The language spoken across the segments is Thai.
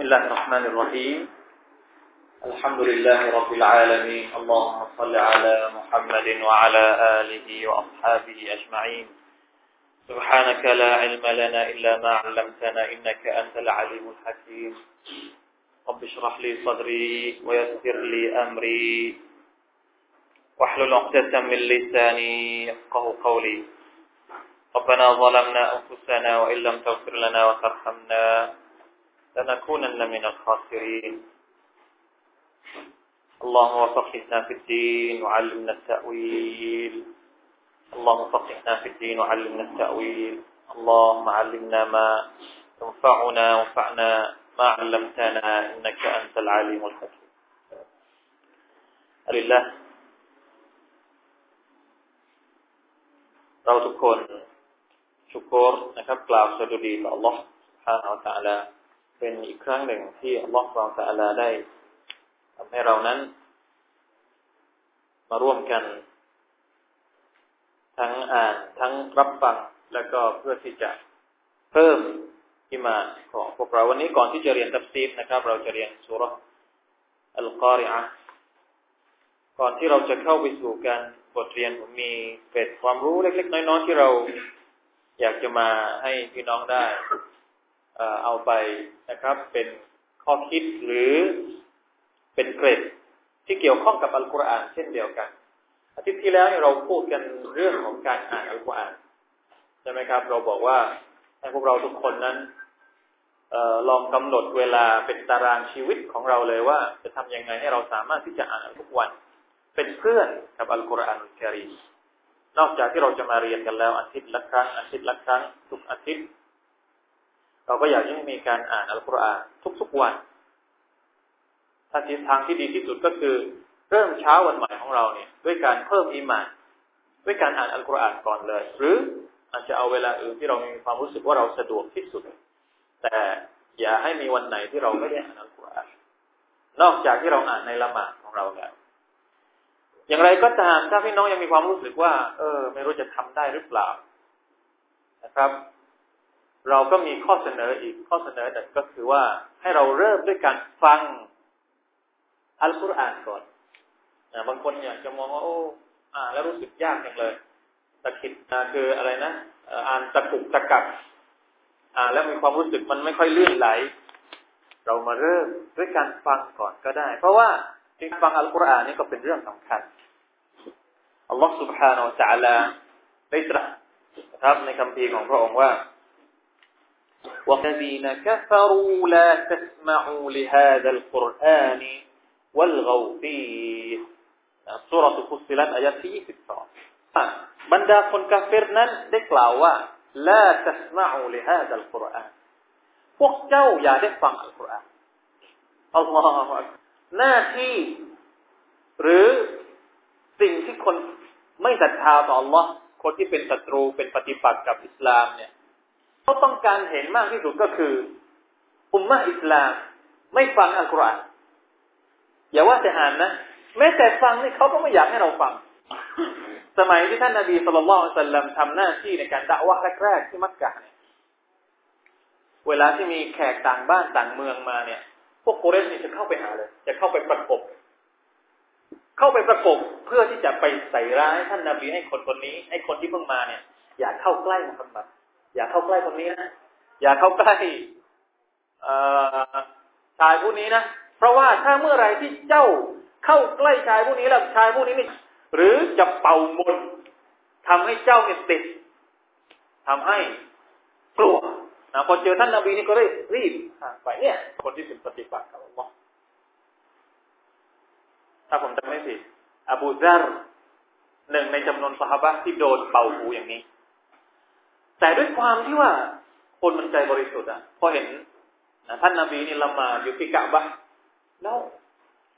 بسم الله الرحمن الرحيم. الحمد لله رب العالمين. اللهم صل على محمد وعلى آله وأصحابه أجمعين. سبحانك لا علم لنا إلا ما علمتنا إنك أنت العليم الحكيم. رب اشرح لي صدري ويسر لي أمري. واحلل عقدة من لساني يفقه قولي. ربنا ظلمنا أنفسنا وإن لم تغفر لنا وترحمنا لنكونن من الخاسرين اللهم وفقهنا في الدين وعلمنا التأويل اللهم فقهنا في الدين وعلمنا التأويل اللهم علمنا ما ينفعنا وانفعنا ما علمتنا إنك أنت العليم الحكيم لله เราทุกคนชุกรนะครับกล่าวสดุดีต่อ Allah سبحانه และ تعالى เป็นอีกครั้งหนึ่งที่อัลลอฮฺเราตะลาได้ทำให้เรานั้น มาร่วมกัน ทั้งอ่านทั้งรับฟังแล้วก็เพื่อที่จะเพิ่มที่มาของพวกเราวันนี้ก่อนที่จะเรียนตับซีฟนะครับ เราจะเรียนสุรอัลกอริอะก่อนที่เราจะเข้าไปสู่การบทเรียนผมมีเกร็ดความรู้เล็ก ๆ น้อยๆที่เราอยากจะมาให้พี่น้องได้ เอาไปนะครับ เป็นข้อคิดหรือเป็นเกร็ดที่เกี่ยวข้องกับอัลกุรอานเช่นเดียวกัน อาทิตย์ที่แล้วเราพูดกันเรื่องของการอ่านอัลกุรอานใช่ไหมครับ เราบอกว่าให้พวกเราทุกคนนั้นออลองกำหนดเวลาเป็นตารางชีวิตของเราเลยว่า จะทำยังไงให้เราสามารถที่จะอ่านทุกวัน เป็นเพื่อนกับอัลกุรอานอัลกิรินอกจากที่เราจะมาเรียนกันแล้วอาทิตย์ละครั้งอาทิตย์ละครั้ง ทุกอาทิตย์ เราก็อยากให้มีการอ่านอัลกุรอานทุกๆวันถ้าทิศทางที่ดีที่สุดก็คือ เริ่มเช้าวันใหม่ของเราเนี่ย ด้วยการเพิ่มอีมาน ด้วยการอ่านอัลกุรอานก่อนเลย หรืออาจจะเอาเวลาอื่นที่เรามีความรู้สึกว่าเราสะดวกที่สุด แต่อย่าให้มีวันไหนที่เราไม่ได้อ่านอัลกุรอานนอกจากที่เราอ่านในละหมาดของเราแล้วอย่างไรก็ตามถ้าพี่น้องยังมีความรู้สึกว่า เออ ไม่รู้จะทำได้หรือเปล่านะครับ เราก็มีข้อเสนออีกข้อเสนอหนึ่งก็คือว่าให้เราเริ่มด้วยการฟังอัลกุรอานก่อนนะบางคนอยากจะมองว่าโอ้อ่านแล้วรู้สึกยากจังเลยตะคิดคืออะไรนะอ่านตะกุกตะกักอ่านแล้วมีความรู้สึกมันไม่ค่อยลื่นไหล เรามาเริ่มด้วยการฟังก่อนก็ได้ เพราะว่าการฟังอัลกุรอานนี่ก็เป็นเรื่องสำคัญอัลลอฮฺ سبحانه และ تعالى ได้ตรัสนะครับในคำพีของพระองค์ว่า والذين كفروا لا تسمعوا لهذا القرآن والغوا فيه สุรทุฟุสิลันอายะที่22บรรดาคนกาเฟรนั้นได้กล่าวว่า لا تسمعوا لهذا القرآن พวกเจ้าอย่าได้ฟังอัลกุรอานอัลลอฮฺหน้าที่ หรือสิ่งที่คนไม่ศรัทธาต่อ Allah คนที่เป็นศัตรูเป็นปฏิปักษ์กับอิสลามเนี่ย เขาต้องการเห็นมากที่สุดก็คือ อุมมะอิสลาม ไม่ฟังอัลกุรอานอย่าว่าแต่อ่านนะแม้แต่ฟังนี่เขาก็ไม่อยากให้เราฟัง สมัยที่ท่านนาบีสุลต่านสัลลัมทำหน้าที่ในการด่าวะแรกๆที่มักกะเนี่ยเวลาที่มีแขกต่างบ้านต่างเมืองมาเนี่ย พวกโกเรสนี่จะเข้าไปหาเลย จะเข้าไปประกบ เข้าไปประกบเพื่อที่จะไปใส่ร้ายท่านนาบีให้คนคนนี้ ให้คนที่เพิ่งมาเนี่ย อย่าเข้าใกล้มุฮัมมัด อย่าเข้าใกล้คนนี้นะอย่าเข้าใกล้ชายผู้นี้นะเพราะว่าถ้าเมื่อไรที่เจ้าเข้าใกล้ชายผู้นี้แล้วชายผู้นี้นี่หรือจะเป่ามนทำให้เจ้าเนี่ยติดทำให้กลัวนะพอเจอท่านนาบีนี่ก็รีบรีบไปเนี่ย คนที่เป็นปฏิบัติกับอัลลอฮ์ถ้าผมจำไม่ผิดอบูซาร์หนึ่งในจำนวนสหายที่โดนเป่าหูอย่างนี้ แต่ด้วยความที่ว่าคนมันใจบริสุทธิ์อะพอเห็นท่านนาบีนี่ละมาอยู่ที่กะบะแล้ว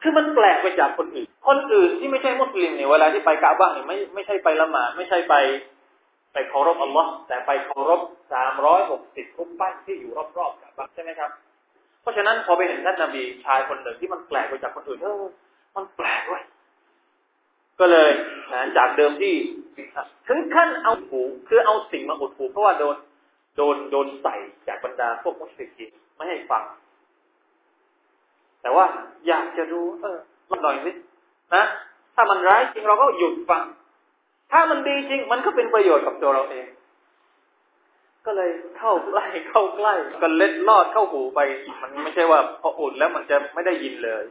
คือมันแปลกไปจากคนอื่น คนอื่นที่ไม่ใช่มุสลิมเนี่ยเวลาที่ไปกะบะเนี่ยไม่ไม่ใช่ไปละหมาดไม่ใช่ไป ไปเคารพอัลลอฮ์แต่ไปเคารพสามร้อยหกสิบรูปปั้นที่อยู่รอบๆกะบะใช่ไหมครับ เพราะฉะนั้นพอไปเห็นท่านนาบีชายคนหนึ่งที่มันแปลกไปจากคนอื่นเออมันแปลกด้วยก็เลยนจากเดิมที่ ถึงขั้นเอาหูคือเอาสิ่งมาอุดหูเพราะว่าโดนโดนโดนใส่จากบรรดาพวกมุสลิมไม่ให้ฟัง แต่ว่าอยากจะดูเออลองหน่อยสิดนะถ้ามันร้ายจริงเราก็หยุดฟัง ถ้ามันดีจริง มันก็เป็นประโยชน์กับตัวเราเอง ก็เลยเข้าใกล้เข้าใกล้ ก็เล็ดลอดเข้าหูไป มันไม่ใช่ว่าพออุ่นแล้วมันจะไม่ได้ยินเลย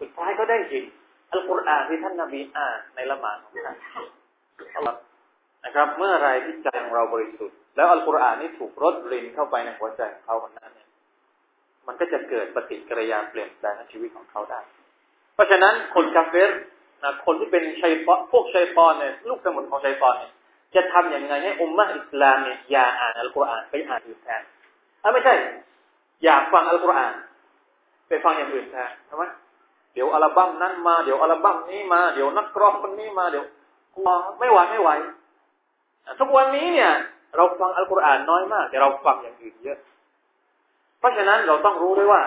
สุดท้ายก็ได้ยินอัลกุรอานที่ท่านนาบีอ่านในละหมาดของท่าน นะครับ เมื่อไรที่ใจของเราบริสุทธิ์แล้วอัลกุรอานนี่ถูกรดรินเข้าไปในหัวใจของเขาคนนั้นเนี่ยมันก็จะเกิดปฏิกิริยาเปลี่ยนแปลงในชีวิตของเขาได้ เพราะฉะนั้นคนกาเฟรนะคนที่เป็นชัยปอพวกชัยปอนเนี่ยลูกสมุนของชัยปอนเนี่ยจะทำอย่างไงให้อุมมะอิสลามเนี่ยอย่าอ่านอัลกุรอานไปอ่านอื่นแทนอ่าไม่ใช่ อยากฟังอัลกุรอาน ไปฟังอย่างอื่นแทนใช่ไหมเดี๋ยวอัลบั้มนั้นมาเดี๋ยวอัลบั้มนี้มาเดี๋ยวนักร้องคนนี้มาเดี๋ยว ไม่ไหวไม่ไหวทุกวันนี้เนี่ย เราฟังอัลกุรอานน้อยมาก แต่เราฟังอย่างอื่นเยอะ เพราะฉะนั้นเราต้องรู้ด้วยว่า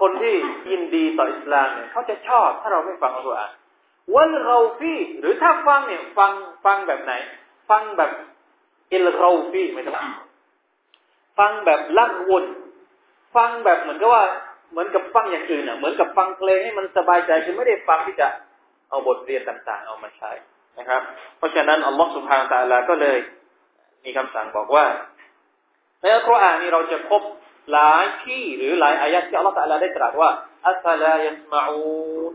คนที่ยินดีต่ออิสลามเนี่ยเขาจะชอบถ้าเราไม่ฟังอัลกุรอานวันเราฟีหรือถ้าฟังเนี่ย ฟังฟังแบบไหน ฟังแบบอิลเราฟีไม่ต้องฟังแบบลั่นวนฟังแบบเหมือนกับว่า เหมือนกับฟังอย่างอื่นอะ เหมือนกับฟังเพลงให้มันสบายใจคือไม่ได้ฟังที่จะ เอาบทเรียนต่าง ๆ เอามาใช้นะครับ เพราะฉะนั้นอัลลอฮฺสุภานตาลาก็เลย มีคำสั่งบอกว่าในอัลกุรอานนี้เราจะพบหลายที่หรือหลายอายะที่อัลลอฮฺตาลาได้ตรัสว่าอัฟลายัสมาอูน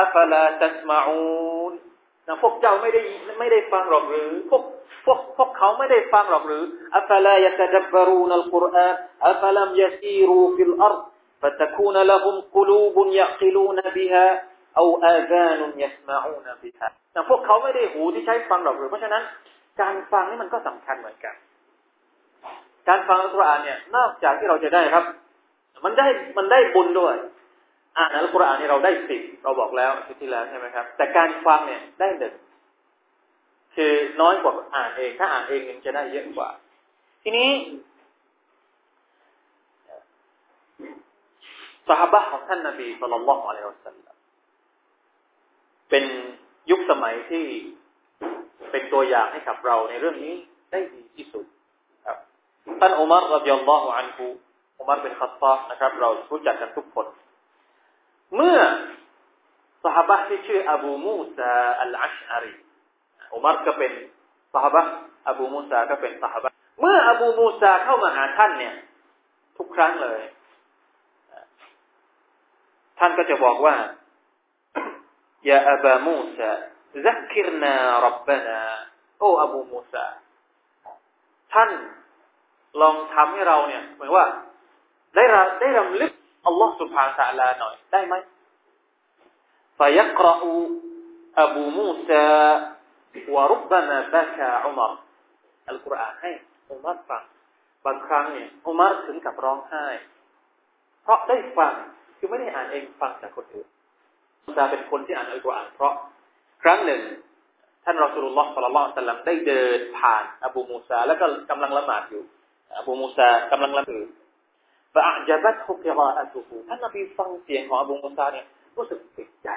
อัฟลาตัสมาอูนนะพวกเจ้าไม่ได้ไม่ได้ฟังหรอกหรือพวกพวกพวกเขาไม่ได้ฟังหรอกหรือأفلا يتدبرون القرآن أفلم يسيروا في الأرض فتكون لهم قلوب يعقلون بها أو آذان يسمعون นะพวกเขาไม่ได้หูที่ใช้ฟังหรอกหรือ เพราะฉะนั้น การฟังนี่มันก็สำคัญเหมือนกัน การฟังอัลกุรอานเนี่ย นอกจากที่เราจะได้ครับ มันได้มันได้บุญด้วย อ่านอัลกุรอานนี่เราได้สิบเราบอกแล้วที่แล้วใช่ไหมครับ แต่การฟังเนี่ยได้หนึ่งคือน้อยกว่าอ่านเอง ถ้าอ่านเองยังจะได้เยอะกว่า ทีนี้สหบะของท่านนบีสุลต่านละอัลลอฮฺ เป็นยุคสมัยที่เป็นตัวอย่างให้กับเราในเรื่องนี้ได้ดีที่สุดครับท่านอุมารรดิยัลลอฮุอันฮูอุมารเป็นขัตฟานะครับ เรารู้จักกันทุกคน เมื่อสหบะที่ชื่ออบูมูซาอัลอัชอารีอุมารก็เป็นสหบะอบูมูซาก็เป็นสหบะเมื่ออบูมูซาเข้ามาหาท่านเนี่ย ทุกครั้งเลย ท่านก็จะบอกว่า ยาอับามูซา ذكرنا ربنا โอ้อบูมูซาท่านลองทำให้เราเนี่ยเหมือนว่า ได้ได้รำลึกอัลลอฮ์ سبحانه และ تعالى หน่อยได้ไหม فيقرأ أبو موسى وربما بكى عمر อัลกุรอานให้อุมัรฟังบางครั้งเนี่ยอุมัรถึงกับร้องไห้ เพราะได้ฟังคือไม่ได้อ่านเองฟังจากคนอื่น มูซาเป็นคนที่อ่านอัลกุรอานเพราะครั้งหนึ่ง ท่านรอสุลลอฮ์สัลลัลลอฮุอะลัยฮิสัลลัมได้เดินผ่าน อบูมูซาแล้วก็กำลังละหมาดอยู่ อบูมูซากำลังละหมาดฟะอัจบัตฮุกิรออะตุฮูท่านนบีฟังเสียงของอบูมูซาเนี่ยรู้สึกติดใจ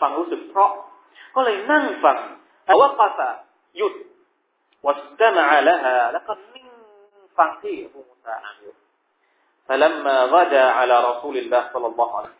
ฟังรู้สึกเพราะ ก็เลยนั่งฟังแต่ว่าภาษาหยุดวัสตมาละฮะแล้วก็นิ่งฟังที่อบูมูซาอ่านอยู่ فلما غدا على رسول الله صلى الله عليه وسلم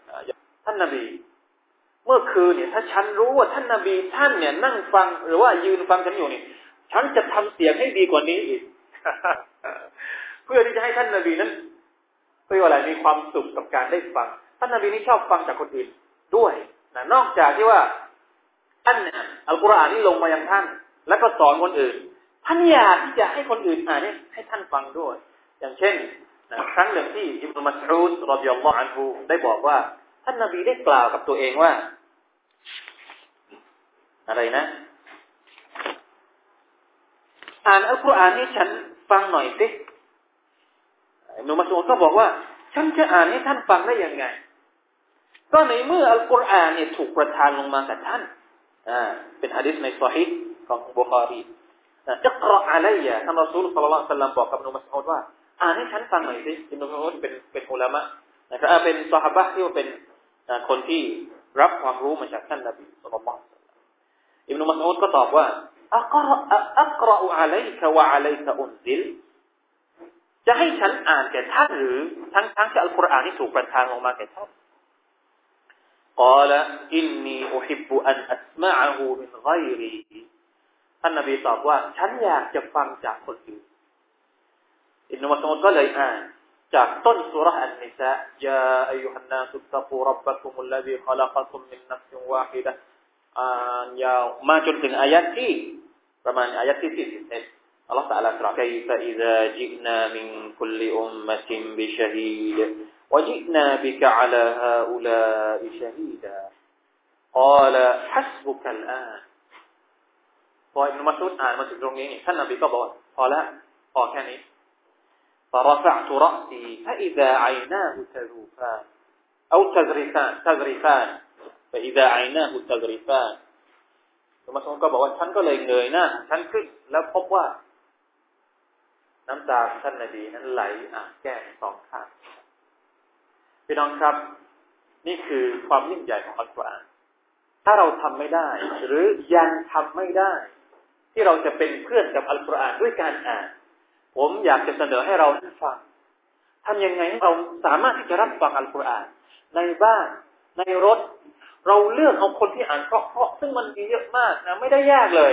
ท่านนบี เมื่อคืนเนี่ย ถ้าฉันรู้ว่าท่านนบี ท่านเนี่ยนั่งฟังหรือว่ายืนฟังฉันอยู่นี่ฉันจะทำเสียงให้ดีกว่านี้อีกเพื่อที่จะให้ท่านนบีนั้นเพื่ออะไรมีความสุขกับการได้ฟัง ท่านนบีนี่ชอบฟังจากคนอื่นด้วยนะนอกจากที่ว่าท่านเนี่ยอัลกุรอานนี่ลงมายังท่าน แล้วก็สอนคนอื่นท่านอยากที่จะให้คนอื่นอ่านเนี่ยให้ท่านฟังด้วย อย่างเช่นนะครั้งหนึ่งที่อิบนุมัสอูดรดิยัลลอฮุอันฮูได้บอกว่า ท่านนบีได้กล่าวกับตัวเองว่า อะไรนะ อ่านอัลกุรอานให้ฉันฟังหน่อยสิอิบนุมัสอูดก็บอกว่า ฉันจะอ่านให้ท่านฟังได้ยังไง ก็ในเมื่ออัลกุรอานเนี่ยถูกประทานลงมากับท่านอ่าเป็นฮะดิษในซอฮีของบุคารีจะกรออะไรอะท่านรอซูลสัลลัลลอฮุซัลลัมบอกกับนุมัสอุดว่า อ่านให้ฉันฟังหน่อยสิอิบนุมัสอุดเป็นเป็นอุลามะนะครับเป็นซอฮาบะที่ว่าเป็น คนที่รับความรู้มาจากท่านนบีสุลต่านอิบนุมัสอุดก็ตอบว่าอักรออักรออะลัยกะวะอะลัยกะอุนซิลจะให้ฉันอ่านแก่ท่านหรือทั้งทั้งที่อัลกุรอานนี่ถูกประทานลงมาแก่ท่านกล่าวอินนีอุฮิบอันอัสมะฮูมินไกรีท่านนบีตอบว่า ฉันอยากจะฟังจากคนอื่นอิบนุมัสอุดก็เลยอ่าน จากต้นสุรษอันนิสะยาอายุฮันนาสุตตะกูรับบักุมุลลดีขลักตุมมินนัฟซิวาฮิดะอ่านยาวมาจนถึงอายัดที่ประมาณอายัดที่สี่สิบเอ็ดอัลลอฮฺตรัสว่า كيف إذا جئنا من كل أمة بشهيد وجئنا بك على هؤلاء شهيدا قال حسبك الآن พออิบนุมัสอุดอ่านมาถึงตรงนี้ท่านนบีก็บอกพอแล้วพอแค่นี้ فرفعت رأسي فإذا عيناه تذوفان أو تذرفان تذرفان فإذا عيناه تذرفان อิบนุมัสอุดก็บอกว่าฉันก็เลยเงยหน้าฉันขึ้นแล้วพบว่า น้ำตาท่านนบีนั้นไหลอ่างแก้มสองข้างพี่น้องครับ นี่คือความยิ่งใหญ่ของอัลกุรอานถ้าเราทำไม่ได้ หรือยังทำไม่ได้ ที่เราจะเป็นเพื่อนกับอัลกุรอานด้วยการอ่าน ผมอยากจะเสนอให้เราท่านฟังทำยังไงให้เราสามารถที่จะรับฟังอัลกุรอาน ในบ้านในรถ เราเลือกเอาคนที่อ่านเพราะเพราะซึ่งมันมีเยอะมากนะไม่ได้ยากเลย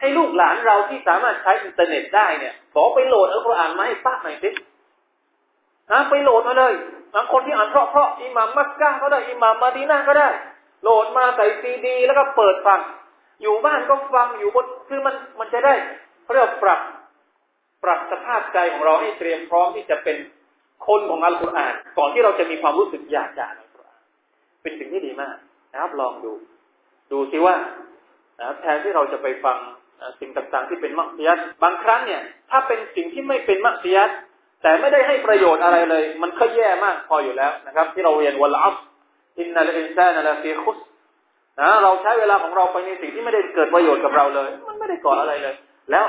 ให้ลูกหลานเราที่สามารถใช้อินเทอร์เน็ตได้เนี่ย ขอไปโหลดอัลกุรอานมาให้ป้าหน่อยสินะไปโหลดมาเลยบางคนที่อ่านเพราะเพราะอิหม่ามมักกะก็ได้อิหม่ามมาดีนาก็ได้ โหลดมาใส่ซีดี แล้วก็เปิดฟัง อยู่บ้านก็ฟังอยู่บนคือมันมันจะได้เรียกปรับ ปรับสภาพใจของเราให้เตรียมพร้อมที่จะเป็นคนของอัลกุรอานก่อนที่เราจะมีความรู้สึกอยากจะอ่านอัลกุรอานเป็นสิ่งที่ดีมากนะครับ ลองดู ดูซิว่านะแทนที่เราจะไปฟังสิ่งต่างๆ ที่เป็นมักซิยัดบางครั้งเนี่ย ถ้าเป็นสิ่งที่ไม่เป็นمعصية แต่ไม่ได้ให้ประโยชน์อะไรเลย มันก็แย่มากพออยู่แล้วนะครับ ที่เราเรียนوالعصر إن الإنسان لفي خسر นะเราใช้เวลาของเราไปในสิ่งที่ไม่ได้เกิดประโยชน์กับเราเลย มันไม่ได้ก่ออะไรเลย แล้ว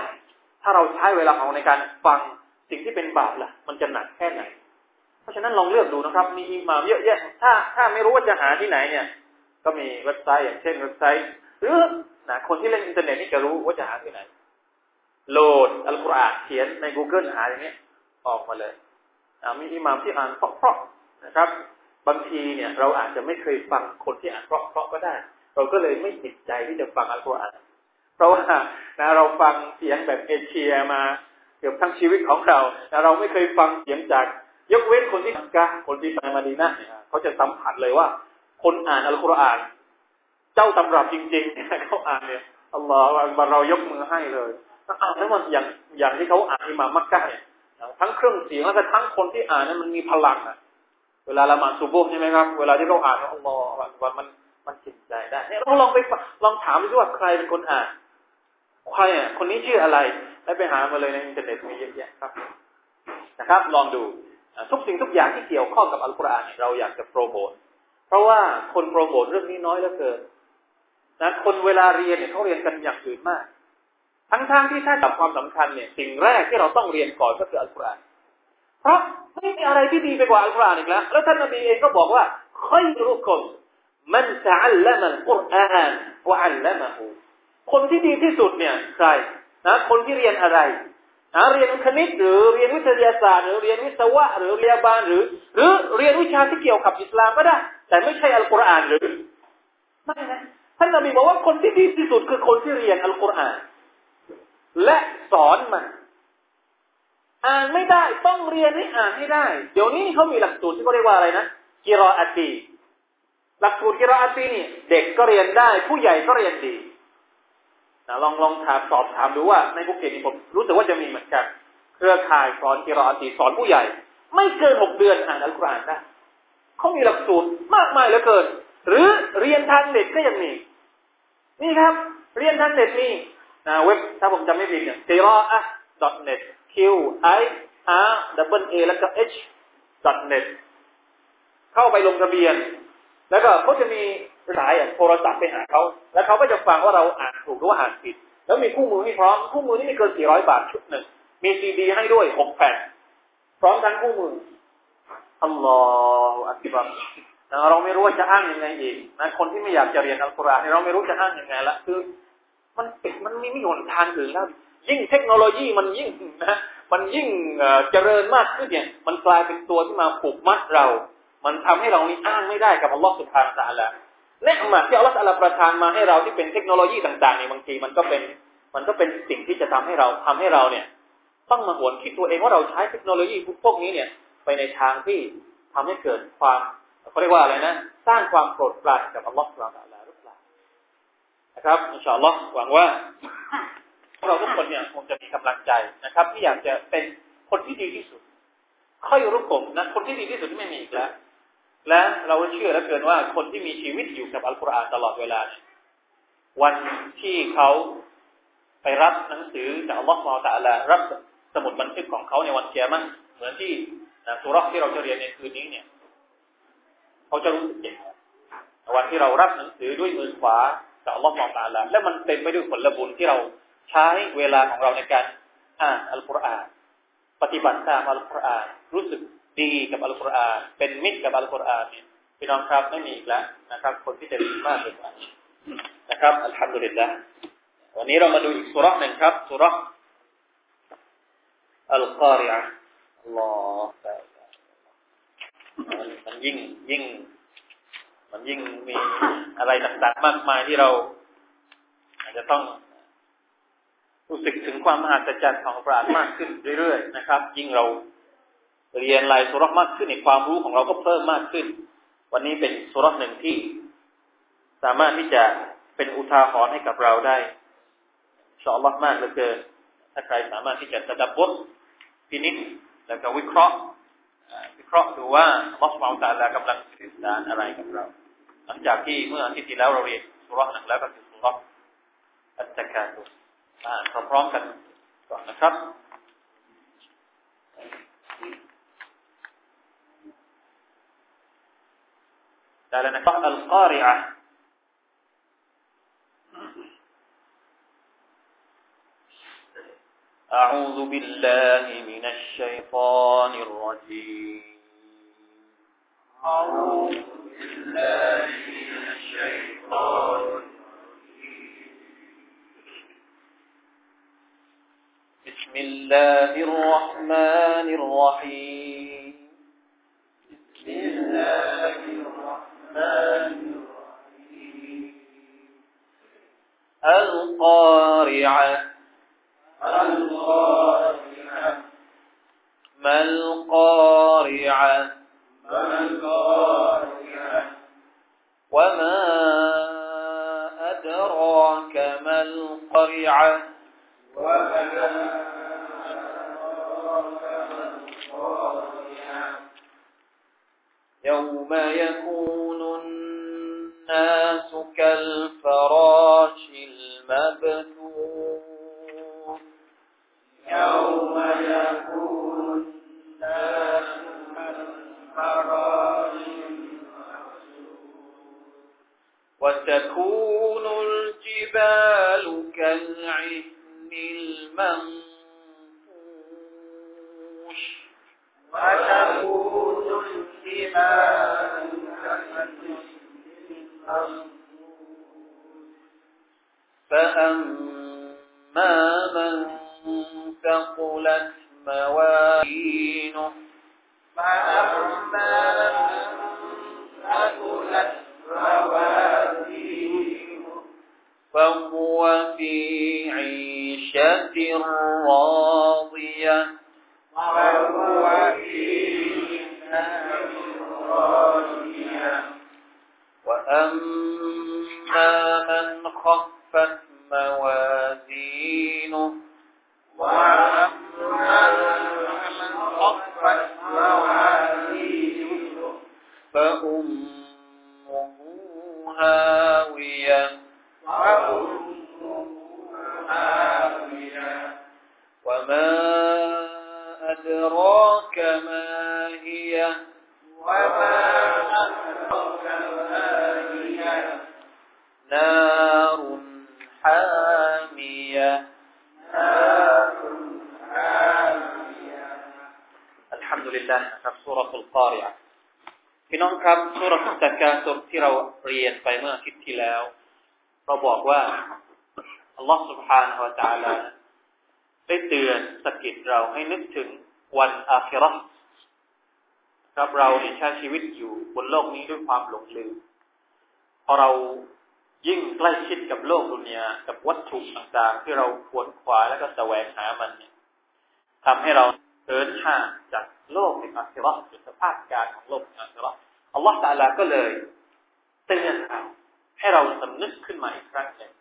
ถ้าเราใช้เวลาของในการฟังสิ่งที่เป็นบาปล่ะ มันจะหนักแค่ไหน เพราะฉะนั้นลองเลือกดูนะครับ มีอิมามเยอะแยะ ถ้าถ้าไม่รู้ว่าจะหาที่ไหนเนี่ย ก็มีเว็บไซต์อย่างเช่นเว็บไซต์ หรือนะคนที่เล่นอินเทอร์เน็ตนี่จะรู้ว่าจะหาที่ไหน โหลดอัลกุรอานเขียนใน Google หาอย่างเงี้ยออกมาเลยมีอิมามที่อ่านเพราะๆนะครับ บางทีเนี่ย เราอาจจะไม่เคยฟังคนที่อ่านเพราะๆก็ได้ เราก็เลยไม่ติดใจที่จะฟังอัลกุรอาน เพราะว่านะเราฟังเสียงแบบเอเชียมาเกือบทั้งชีวิตของเรานะเราไม่เคยฟังเสียงจาก ยกเว้นคนที่มักกะคนที่ไปมาดีนะเนี่ยเขาจะสัมผัสเลยว่า คนอ่านอัลกุรอาน เจ้าตำรับจริงๆเขาอ่านเนี่ยอัลลอฮฺเรายกมือให้เลยอ่านแล้วมันอย่างอย่างที่เขาอ่านอิมามมักกะเนี่ยทั้งเครื่องเสียงแล้วก็ทั้งคนที่อ่านนั้นมันมีพลังอะ เวลาละหมาดซุบุใช่ไหมครับ เวลาที่เราอ่านอัลลอฮฺมันมันจิตใจได้เนี่ยเราลองไปลองถามดูว่าใครเป็นคนอ่าน ใครอะคนนี้ชื่ออะไร แล้วไปหามาเลยในอินเทอร์เน็ตมีเยอะแยะครับ นะครับ ลองดูทุกสิ่งทุกอย่างที่เกี่ยวข้องกับอัลกุรอานเราอยากจะโปรโมทเพราะว่าคนโปรโมทเรื่องนี้น้อยเหลือเกินนะคนเวลาเรียนเนี่ยเขาเรียนกันอย่างอื่นมาก ทั้งๆทที่ถ้าจับความสำคัญเนี่ยสิ่งแรกที่เราต้องเรียนก่อนก็คืออัลกุรอาน เพราะไม่มีอะไรที่ดีไปกว่าอัลกุรอานอีกแล้ว แล้วท่านนบีเองก็บอกว่าค่อยรู้คนมันจะอัลละมันกุรอานวะอัลละมะฮู คนที่ดีที่สุดเนี่ยใครนะคนที่เรียนอะไรนะเรียนคณิตหรือเรียนวิทยาศาสตร์ หรือเรียนวิศวะ หรือเรียนบาลหรือ หรือเรียนวิชาที่เกี่ยวกับอิสลามก็ได้ แต่ไม่ใช่อัลกุรอานหรือไม่นะท่านนบีบอกว่าคนที่ดีที่สุดคือคนที่เรียนอัลกุรอาน และสอนมันอ่านไม่ได้ต้องเรียนให้อ่านให้ได้ เดี๋ยวนี้เขามีหลักสูตรที่เขาเรียกว่าอะไรนะกิรออาตีหลักสูตรกิรออาตีนี่เด็กก็เรียนได้ ผู้ใหญ่ก็เรียนดี นะลองลองถามสอบถามดูว่าในภูเก็ตนี่ผมรู้สึกว่าจะมีเหมือนกัน เครือข่ายสอนกิรอตีสอนผู้ใหญ่ ไม่เกินหกเดือนอ่านอัลกุรอานได้เขามีหลักสูตรมากมายเหลือเกิน หรือเรียนทางเน็ตก็ยังมีนี่ครับ เรียนทางเน็ตมีนะเว็บถ้าผมจำไม่ผิดเนี่ย q i r a a net q i r w a แล้วก็ h net เข้าไปลงทะเบียน แล้วก็เขาจะมี สายโทรศัพท์ไปหาเขา แล้วเขาก็จะฟังว่าเราอ่านถูกหรือว่าอ่านผิด แล้วมีคู่มือให้พร้อม คู่มือนี่ไม่เกินสี่ร้อยบาทชุดหนึ่ง มีซีดีให้ด้วยหกแผ่น พร้อมทั้งคู่มืออัลลอฮฺอักบัรเราไม่รู้ว่าจะอ้างยังไงอีกนะคนที่ไม่อยากจะเรียนอัลกุรอานเราไม่รู้จะอ้างยังไงละคือ มันปิดมันมีไม่หนทางอื่นแล้วยิ่งเทคโนโลยีมันยิ่งนะมันยิ่งเจริญมากขึ้นเนี่ย มันกลายเป็นตัวที่มาผูกมัดเรา มันทำให้เรานี่อ้างไม่ได้กับอัลลอฮฺสุบฮานะตะลา เนืมาที่อัลลอฮฺประทานมาให้เราที่เป็นเทคโนโลยีต่างๆนี่บางทีมันก็เป็นมันก็เป็นสิ่งที่จะทำให้เราทำให้เราเนี่ย ต้องมาหวนคิดตัวเองว่าเราใช้เทคโนโลยีพวกนี้เนี่ย ไปในทางที่ทำให้เกิดความเขาเรียกว่าอะไรนะ สร้างความโกรธปรานกับอัลลอฮฺสุบฮานะหรือเปล่านะครับอินชาอัลลอฮ์หวังว่าเราทุกคนเนี่ยคงจะมีกำลังใจนะครับ ที่อยากจะเป็นคนที่ดีที่สุดค่อยรู้ผมนะคนที่ดีที่สุดไม่มีอีกแล้ว และเราเชื่อแล้วเกินว่าคนที่มีชีวิตอยู่กับอัลกุรอานตลอดเวลา วันที่เขาไปรับหนังสือจากอัลลอฮฺมาตะลารับสมุดบันทึกของเขาในวันเกียรติเหมือนที่สุรษที่เราจะเรียนในคืนนี้เนี่ย เขาจะรู้สึกอย่างไรวันที่เรารับหนังสือด้วยมือขวาจากอัลลอฮฺมาตะลาและมันเต็มไปด้วยผลบุญที่เราใช้เวลาของเราในการอ่านอัลกุรอาน ปฏิบัติตามอัลกุรอานรู้สึก ดีกับอัลกุรอานเป็นมิตรกับอัลกุรอานเนี่ยพี่น้องครับไม่มีอีกแล้วนะครับ คนที่จะดีมากเลยนะครับอัลฮัมดุลิลละวันนี้เรามาดูอีกสุรษหนึ่งครับสุรษอัลกอริอะอัลลอฮฺมันยิ่งยิ่ง มันยิ่งมีอะไรต่างๆมากมายที่เราอาจจะต้องรู้สึกถึงความมหัศจรรย์ของพระมากขึ้นเรื่อยๆนะครับ ยิ่งเรา เรียนลายสุรษมากขึ้นในความรู้ของเราก็เพิ่มมากขึ้น วันนี้เป็นสุรษหนึ่งที่ สามารถที่จะเป็นอุทาหรณ์ให้กับเราได้ชอบมากเหลือเกินถ้าใครสามารถที่จะตะดับบทพินิจแล้วก็วิเคราะห์วิเคราะห์ดูว่าลอสมาตาลากำลังสื่อสารอะไรกับเรา หลังจากที่เมื่ออาทิตย์ที่แล้วเราเรียนสุรษหนึ่งแล้วก็คือสุรษอัตตะการดุพร้อมๆกันก่อนนะครับ تعالى نفهم القارعة. أعوذ بالله من الشيطان الرجيم. أعوذ بالله من الشيطان الرجيم. بسم الله الرحمن الرحيم. بسم الله القارعة. القارعة ما القارعة؟ ما القارعة وما أدراك ما القارعة؟ وما يوم يكون الناس كالفراش المبثوث. يوم يكون الناس كالفراش وتكون الجبال كالعهن المنفوش. وتكون الجبال فأما من ثقلت موازينه فأما من ثقلت موازينه فهو في عيشة راضية. وأما ว่าอัลลอฮฺสุบฮานะฮวาจาลาได้เตือนสกิดเราให้นึกถึงวันอาคิรอครับเราเนใช้ชีวิตอยู่บนโลกนี้ด้วยความหลงลืม พอเรายิ่งใกล้ชิดกับโลกดุนยากับวัตถุต่างๆ ที่เราขวนขวาแล้วก็แสวงหามันเนี่ยทำให้เราเดินห่างจากโลกในอาคิรอสสภาพการของโลกในอาคิรัสอัลลอฮฺตาลาก็เลยเตือนเรา ให้เราสำนึกขึ้นมาอีกครั้งหนึ่ง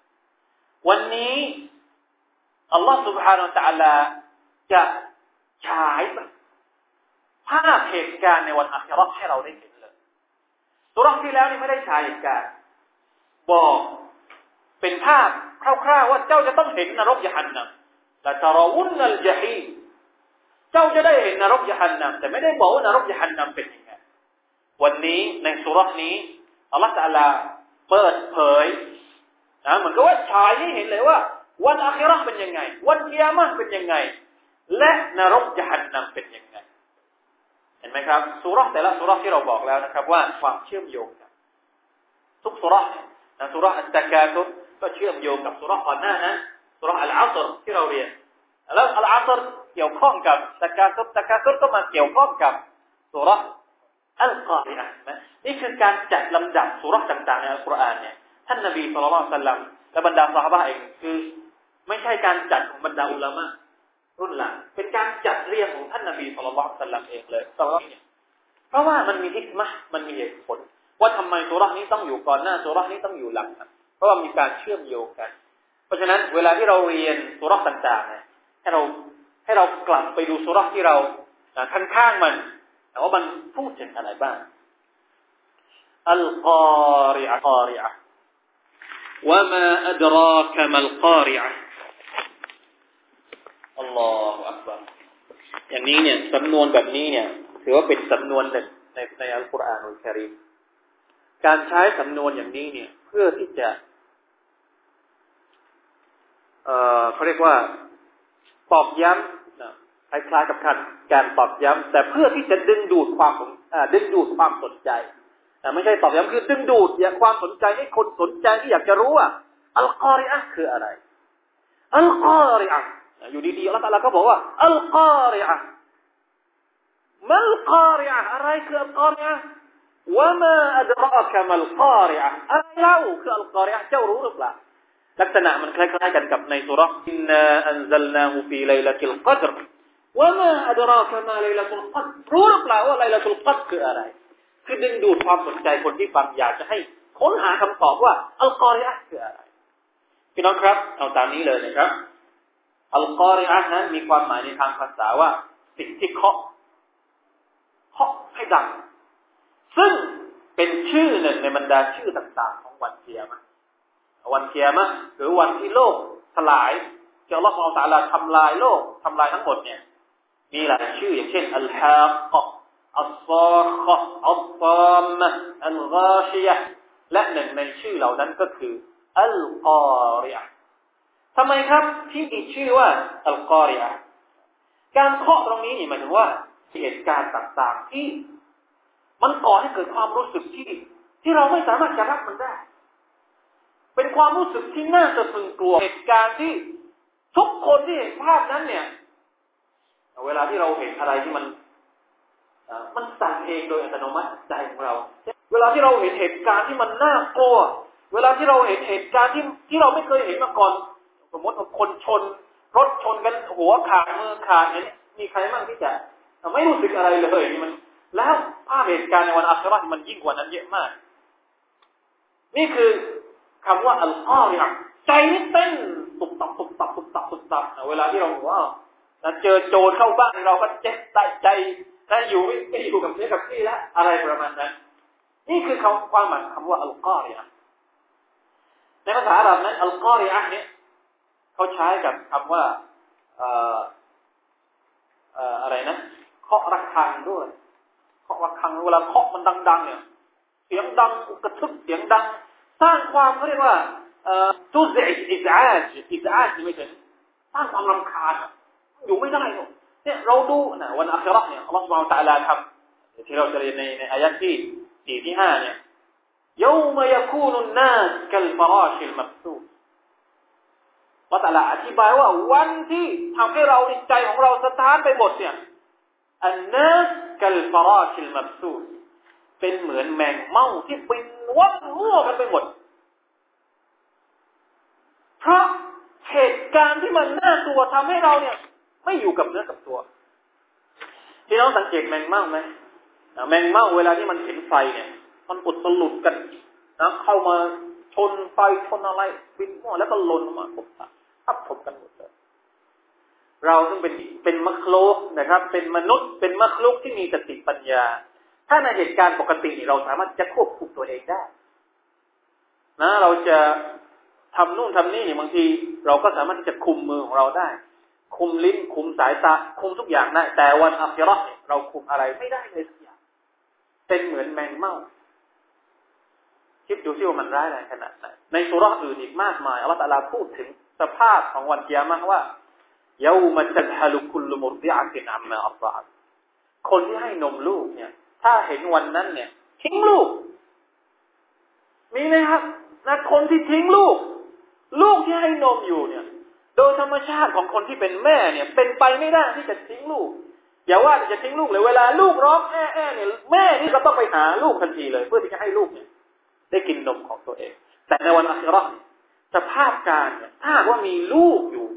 วันนี้อัลลอฮฺ سبحانه และ تعالى จะฉายภาพเหตุการณ์ในวันอัคราให้เราได้เห็นเลยสุรที่แล้วนี่ไม่ได้ฉายเหตุการณ์บอกเป็นภาพคร่าวๆว่าเจ้าจะต้องเห็นนรกยะหันนำแต่ตรวุนนัลจฮีเจ้าจะได้เห็นนรกยะหันนำแต่ไม่ได้บอกว่านรกยะหันนำเป็นยังไงวันนี้ในสุรนี้อัลลอฮฺตะลา เปิดเผยนะเหมือนกับว่าฉายให้เห็นเลยว่า วันอาคิรห์เป็นยังไง วันเกียร์มะเป็นยังไง และนรกจะหันนำเป็นยังไง เห็นไหมครับสุรแต่ละสุรที่เราบอกแล้วนะครับ ว่าความเชื่อมโยงทุกสุรนะสุรอัตตะกาตุก็เชื่อมโยงกับสุรก่อนหน้านะสุรอัลอาสรที่เราเรียน แล้วอัลอาสรเกี่ยวข้องกับตะกาตุตะกาตุก็มาเกี่ยวข้องกับสุรอัลกอริอะนะ นี่คือการจัดลำดับสุรษต่างๆในอัลกุรอานเนี่ยท่านนบีสุลต่านสัลลัมและบรรดาสหายเองคือ ไม่ใช่การจัดของบรรดาอุลามะรุ่นหลังเป็นการจัดเรียงของท่านนบีสุลต่านสัลลัมเองเลยตอนนี้เพราะว่ามันมีทิศมะมันมีเหตุผล ว่าทำไมสุรานี้ต้องอยู่ก่อนหน้าสุรานี้ต้องอยู่หลังเพราะว่ามีการเชื่อมโยงกัน เพราะฉะนั้นเวลาที่เราเรียนสุราต่างๆเนี่ยให้เราให้เรากลับไปดูสุราที่เราข้างข้างมันว่ามันพูดถึงอะไรบ้าง อัลกอริอะกอริอะ وما أدراك ما القارعة อัลลอฮฺอักบารอย่างนี้เนี่ยสำนวนแบบนี้เนี่ยถือว่าเป็นสำนวนหนึ่งในในอัลกุรอานอุลกิริมการใช้สำนวนอย่างนี้เนี่ย เพื่อที่จะ เอ่อเขาเรียกว่าตอกย้ำนะคล้ายๆกับการการตอกย้ำแต่เพื่อที่จะดึงดูดความดึงดูดความสนใจแต่ ไม่ใช่ตอกย้ำคือดึงดูดอยากความสนใจให้คนสนใจที่อยากจะรู้ว่าอัลกอริอะคืออะไร อัลกอริอะอยู่ดีๆอัลลอฮฺก็บอกว่า อัลกอริอะما القارعة อะไรคือ القارعة وما أدراك ما القارعة อะไรเล่าคือ القارعة เจ้ารู้หรือเปล่าลักษณะมันคล้ายๆกันกับในสุรอินนาอันซัลนาฮูฟีไลลติลกัดรว่ามาอัดรอกมาไลลตุลกัดรู้หรือเปล่าว่าไลลตุลกัดคืออะไร คือดึงดูดความสนใจคนที่ฟังอยากจะให้ค้นหาคำตอบว่าالقارعة คืออะไรพี่น้องครับ เอาตามนี้เลยนะครับ อัลกอริอะนั้นมีความหมายในทางภาษาว่า สิ่งที่เคาะเคาะให้ดัง ซึ่งเป็นชื่อหนึ่งในบรรดาชื่อต่างๆ ของวันเกียร์มะวันเกียร์มะหรือวันที่โลกสลายที่อัลลอฮฺของตาลาทำลายโลกทำลายทั้งหมดเนี่ย มีหลายชื่ออย่างเช่นอัลฮะกอกาชียะและหนึ่งในชื่อเหล่านั้นก็คืออัลกอริอะทำไมครับที่มีชื่อว่าอัลกอริอะการเคาะตรงนี้นี่หมายถึงว่าเหตุการณ์ต่างๆที่ มันก่อให้เกิดความรู้สึกที่ ที่เราไม่สามารถจะรับมันได้ เป็นความรู้สึกที่น่าสะพึงกลัวเหตุการณ์ที่ทุกคนที่เห็นภาพนั้นเนี่ย เวลาที่เราเห็นอะไรที่มัน มันสั่นเองโดยอัตโนมัติใจของเรา เวลาที่เราเห็นเหตุการณ์ที่มันน่ากลัว เวลาที่เราเห็นเหตุการณ์ที่ที่เราไม่เคยเห็นมาก่อน สมมติว่าคนชน รถชนกันหัวขาดมือขาดเนี่ยมีใครบ้างที่จะไม่รู้สึกอะไรเลยนี่มัน แล้วภาพเหตุการณ์ในวันอัครามันยิ่งกว่านั้นเยอะมาก นี่คือคำว่าอัลกอริยใจนี่เต้นตุบตับตุบตับตุบตับตุบตับเวลาที่เราว่าเจอโจรเข้าบ้านเราก็เจ็บใจ ถ้าอยู่ไม่อยู่กับเนื้อกับที่แล้วอะไรประมาณนั้น นี่คือคำความหมายคำว่าอัลกอริยะในภาษาอาหรับนั้นอัลกอริยะเนี่ยเขาใช้กับคำว่าอะไรนะเคาะระฆังด้วยเคาะระฆังเวลาเคาะมันดัง ๆ เนี่ย เสียงดังกระทึกเสียงดัง สร้างความเขาเรียกว่าทุจริตอิจาจอิจาจไม่ถึงสร้างความรำคาญอยู่ไม่ได้หรอก เนี่ยเราดูนะวันอัคราเนี่ยอัลลอฮฺสุบฮานตะลาทำที่เราจะเรียนในในอายะที่สี่ที่ห้าเนี่ย يوم يكون الناس كالفراش المبثوث ว่าแต่ละอธิบายว่าวันที่ทำให้เราใจของเราสะท้านไปหมดเนี่ยอันนัสกัลฟาราชิลมับซูดเป็นเหมือนแมงเม่าที่บินว่อนมั่วกันไปหมด เพราะเหตุการณ์ที่มันน่ากลัวทำให้เราเนี่ย ไม่อยู่กับเนื้อกับตัวพี่น้องสังเกตแมงเม่าไหมแมงเม่าเวลาที่มันเห็นไฟเนี่ย มันอุดสลุดกันนะเข้ามาชนไฟชนอะไรบินมั่วแล้วก็ลนมาผมทับถมกันหมดเลยเราต้องเป็นเป็นมรคลุกนะครับ เป็นมนุษย์เป็นมรคลุกที่มีสติปัญญา ถ้าในเหตุการณ์ปกติเราสามารถจะควบคุมตัวเองได้ นะ เราจะทำนู่นทำนี่บางที เราก็สามารถที่จะคุมมือของเราได้ คุมลิ้น คุมสายตา คุมทุกอย่างได้ แต่วันอัคราเราคุมอะไรไม่ได้เลยสักอย่าง เป็นเหมือนแมงเม่าคิดดูซิว่ามันร้ายแรงขนาดไหนในสุราอื่นอีกมากมายอัลลอฮฺตะลาพูดถึงสภาพของวันเกียรติว่าเยาวมันจะฮลุคุลมุรดิอาตินอัมมาอัลลอฮคนที่ให้นมลูกเนี่ย ถ้าเห็นวันนั้นเนี่ย ทิ้งลูก มีไหมครับนะคนที่ทิ้งลูก ลูกที่ให้นมอยู่เนี่ย โดยธรรมชาติของคนที่เป็นแม่เนี่ย เป็นไปไม่ได้ที่จะทิ้งลูก อย่าว่าจะทิ้งลูกเลยเวลาลูกร้องแอ่แอเนี่ยแม่นี่ก็ต้องไปหาลูกทันทีเลย เพื่อที่จะให้ลูกเนี่ย ได้กินนมของตัวเอง แต่ในวันอัคราสภาพการเนี่ยถ้าว่ามีลูกอยู่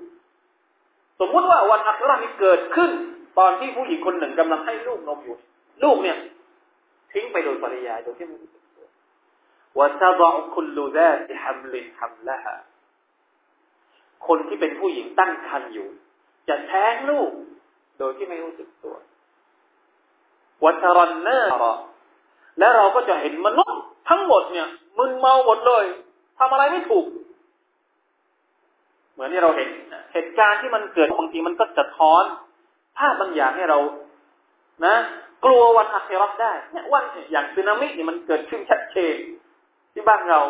สมมุติว่าวันอัครานี้เกิดขึ้น ตอนที่ผู้หญิงคนหนึ่งกำลังให้ลูกนมอยู่ ลูกเนี่ย ทิ้งไปโดยปริยายโดยที่ไม่รู้สึกตัวว่าซาบะ คนที่เป็นผู้หญิงตั้งครรภ์อยู่ จะแท้งลูก โดยที่ไม่รู้สึกตัววัชรันเนอร์และเราก็จะเห็นมนุษย์ทั้งหมดเนี่ย มึนเมาหมดเลยทำอะไรไม่ถูก เหมือนที่เราเห็น เหตุการณ์ที่มันเกิดบางทีมันก็จะท้อนภาพบางอย่างให้เรา นะ กลัววันอัคราได้เนี่ยวันอย่างสึนามิเนี่ยมันเกิดขึ้นชัดเจนที่บ้านเรา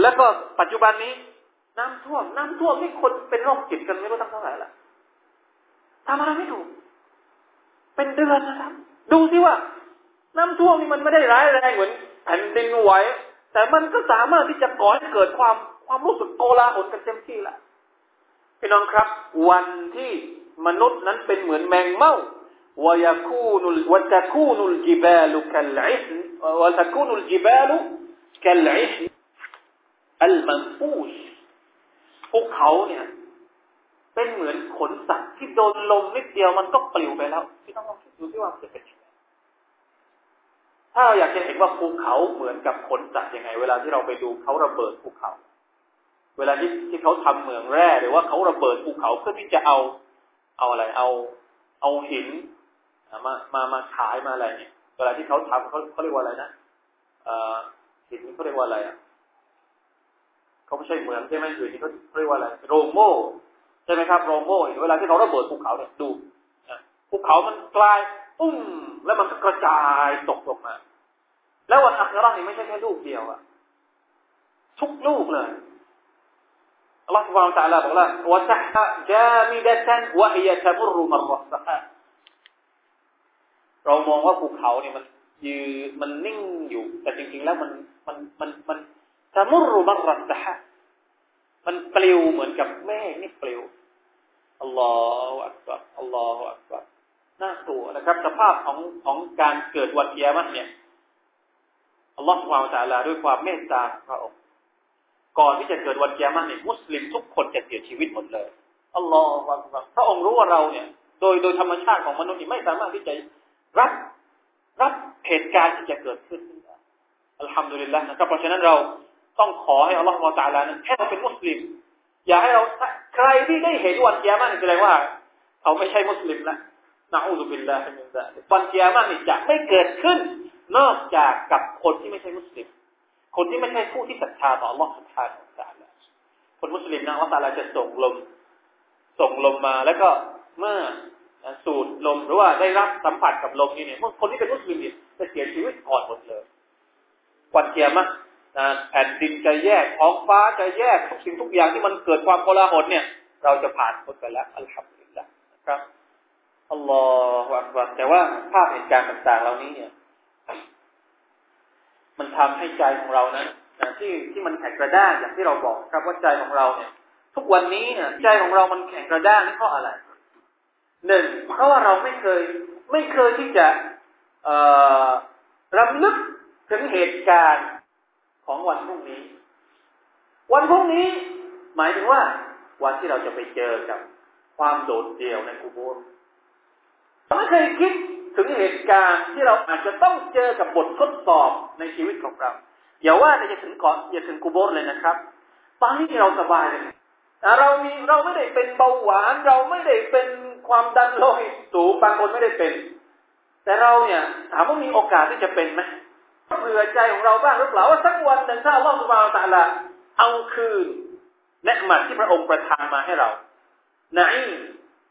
แล้วก็ปัจจุบันนี้ น้ำท่วม น้ำท่วมนี่คนเป็นโรคจิตกันไม่รู้ตั้งเท่าไหร่ละทำอะไรไม่ถูก เป็นเดือนนะครับ ดูสิว่า น้ำท่วมนี่มันไม่ได้ร้ายแรงเหมือนแผ่นดินไหวแต่มันก็สามารถที่จะก่อให้เกิดความความรู้สึกโกลาหลกันเต็มที่ละพี่น้องครับ วันที่มนุษย์นั้นเป็นเหมือนแมงเม่าวายคูนุลวตะคูนุลจิบาลุกัลอิสวะตะคูนุลจิบาลุกัลอิสอัลมันฟูช ภูเขาเนี่ย เป็นเหมือนขนสัตว์ที่โดนลมนิดเดียวมันก็ปลิวไปแล้วพี่ต้องลองคิดดูที่ว่าจะเป็นถ้าเราอยากจะเห็นว่าภูเขาเหมือนกับขนสัตว์ยังไง เวลาที่เราไปดูเขาระเบิดภูเขา เวลาที่ที่เขาทำเหมืองแร่หรือว่าเขาระเบิดภูเขาเพื่อที่จะเอาเอาอะไรเอา เอาหินมามามาขายมาอะไรเนี่ย เวลาที่เขาทำเขาเขาเรียกว่าอะไรนะเอ่อหินเขาเรียกว่าอะไรอะ เขาไม่ใช่เหมืองใช่ไหมอยู่ที่เขาเรียกว่าอะไรโรโม่ใช่ไหมครับโรโม่เวลาที่เขาระเบิดภูเขาเนี่ยดูภูเขามันกลายปุ้มแล้วมันก็กระจายตกลงมา แล้ววันอัครานี่ไม่ใช่แค่ลูกเดียวอะทุกลูกเลย Allah Subhanahu wa taala บอกว่า wa tahta jamidatan wa hiya tamurru marra saha เรามองว่าภูเขาเนี่ยมันยืนมันนิ่งอยู่ แต่จริง ๆ แล้วมันมันมันมัน ตะมุรุมรัสฮะมันปลิวเหมือนกับแม่นี่ปลิวอัลลอฮฺอักบัรอัลลอฮฺอักบัรน่ากลัวนะครับ สภาพของของการเกิดวันเกียรติเนี่ยอัลลอฮฺสุบฮานตะลาด้วยความเมตตาของพระองค์ก่อนที่จะเกิดวันเกียรติเนี่ยมุสลิมทุกคนจะเสียชีวิตหมดเลยอัลลอฮฺพระองค์รู้ว่าเราเนี่ย โดยโดยธรรมชาติของมนุษย์นี่ไม่สามารถที่จะรับรับเหตุการณ์ที่จะเกิดขึ้นอัลฮัมดุลิลละนะครับเพราะฉะนั้นเรา ต้องขอให้อัลลอฮฺมูตาลานั้นให้เราเป็นมุสลิม อย่าให้เราใครที่ได้เห็นวันกิยามะฮฺมันแสดงว่า เขาไม่ใช่มุสลิมละนะอูซุบิลลาฮิมินซาวันเกียร์มันี่จะไม่เกิดขึ้น นอกจากกับคนที่ไม่ใช่มุสลิม คนที่ไม่ใช่ผู้ที่ศรัทธาต่ออัลลอฮฺศรัทธาต่อศาสนาคนมุสลิมนะอัลลอฮฺจะส่งลม ส่งลมมาแล้วก็เมื่อสูดลมหรือว่าได้รับสัมผัสกับลมนี่เนี่ยคนที่เป็นมุสลิมเนี่ยจะเสียชีวิตก่อนหมดเลยวันเกียร์มัน นะแผ่นดินจะแยกท้องฟ้าจะแยกทุกสิ่งทุกอย่างที่มันเกิดความโกลาหลเนี่ย เราจะผ่านพ้นไปแล้วอัลฮัมดุลิลละนะครับอัลลอฮฺอักบัรแต่ว่าภาพเหตุการณ์ต่างๆ เหล่านี้เนี่ย มันทำให้ใจของเรานั้นนะที่ที่มันแข็งกระด้างอย่างที่เราบอกครับว่าใจของเราเนี่ย ทุกวันนี้เนี่ยใจของเรามันแข็งกระด้างนี่เพราะอะไรหนึ่งเพราะว่าเราไม่เคย ไม่เคยที่จะรำลึกถึงเหตุการณ์ ของวันพรุ่งนี้ วันพรุ่งนี้ หมายถึงว่า วันที่เราจะไปเจอกับความโดดเดี่ยวในกูโบร์ไม่เคยคิดถึงเหตุการณ์ที่เราอาจจะต้องเจอกับบททดสอบในชีวิตของเราอย่าว่าจะถึงก่อนอย่าถึงกูโบร์เลยนะครับ ตอนนี้เราสบายเลยเรามีเราไม่ได้เป็นเบาหวาน เราไม่ได้เป็นความดันโลหิตสูงบางคนไม่ได้เป็น แต่เราเนี่ย ถามว่ามีโอกาสที่จะเป็นไหม เผื่อใจของเราบ้างหรือเปล่าว่าสักวันหนึ่งถ้าอัลลอฮฺสุบานตะละเอาคืนเนืหมัดที่พระองค์ประทานมาให้เราไหน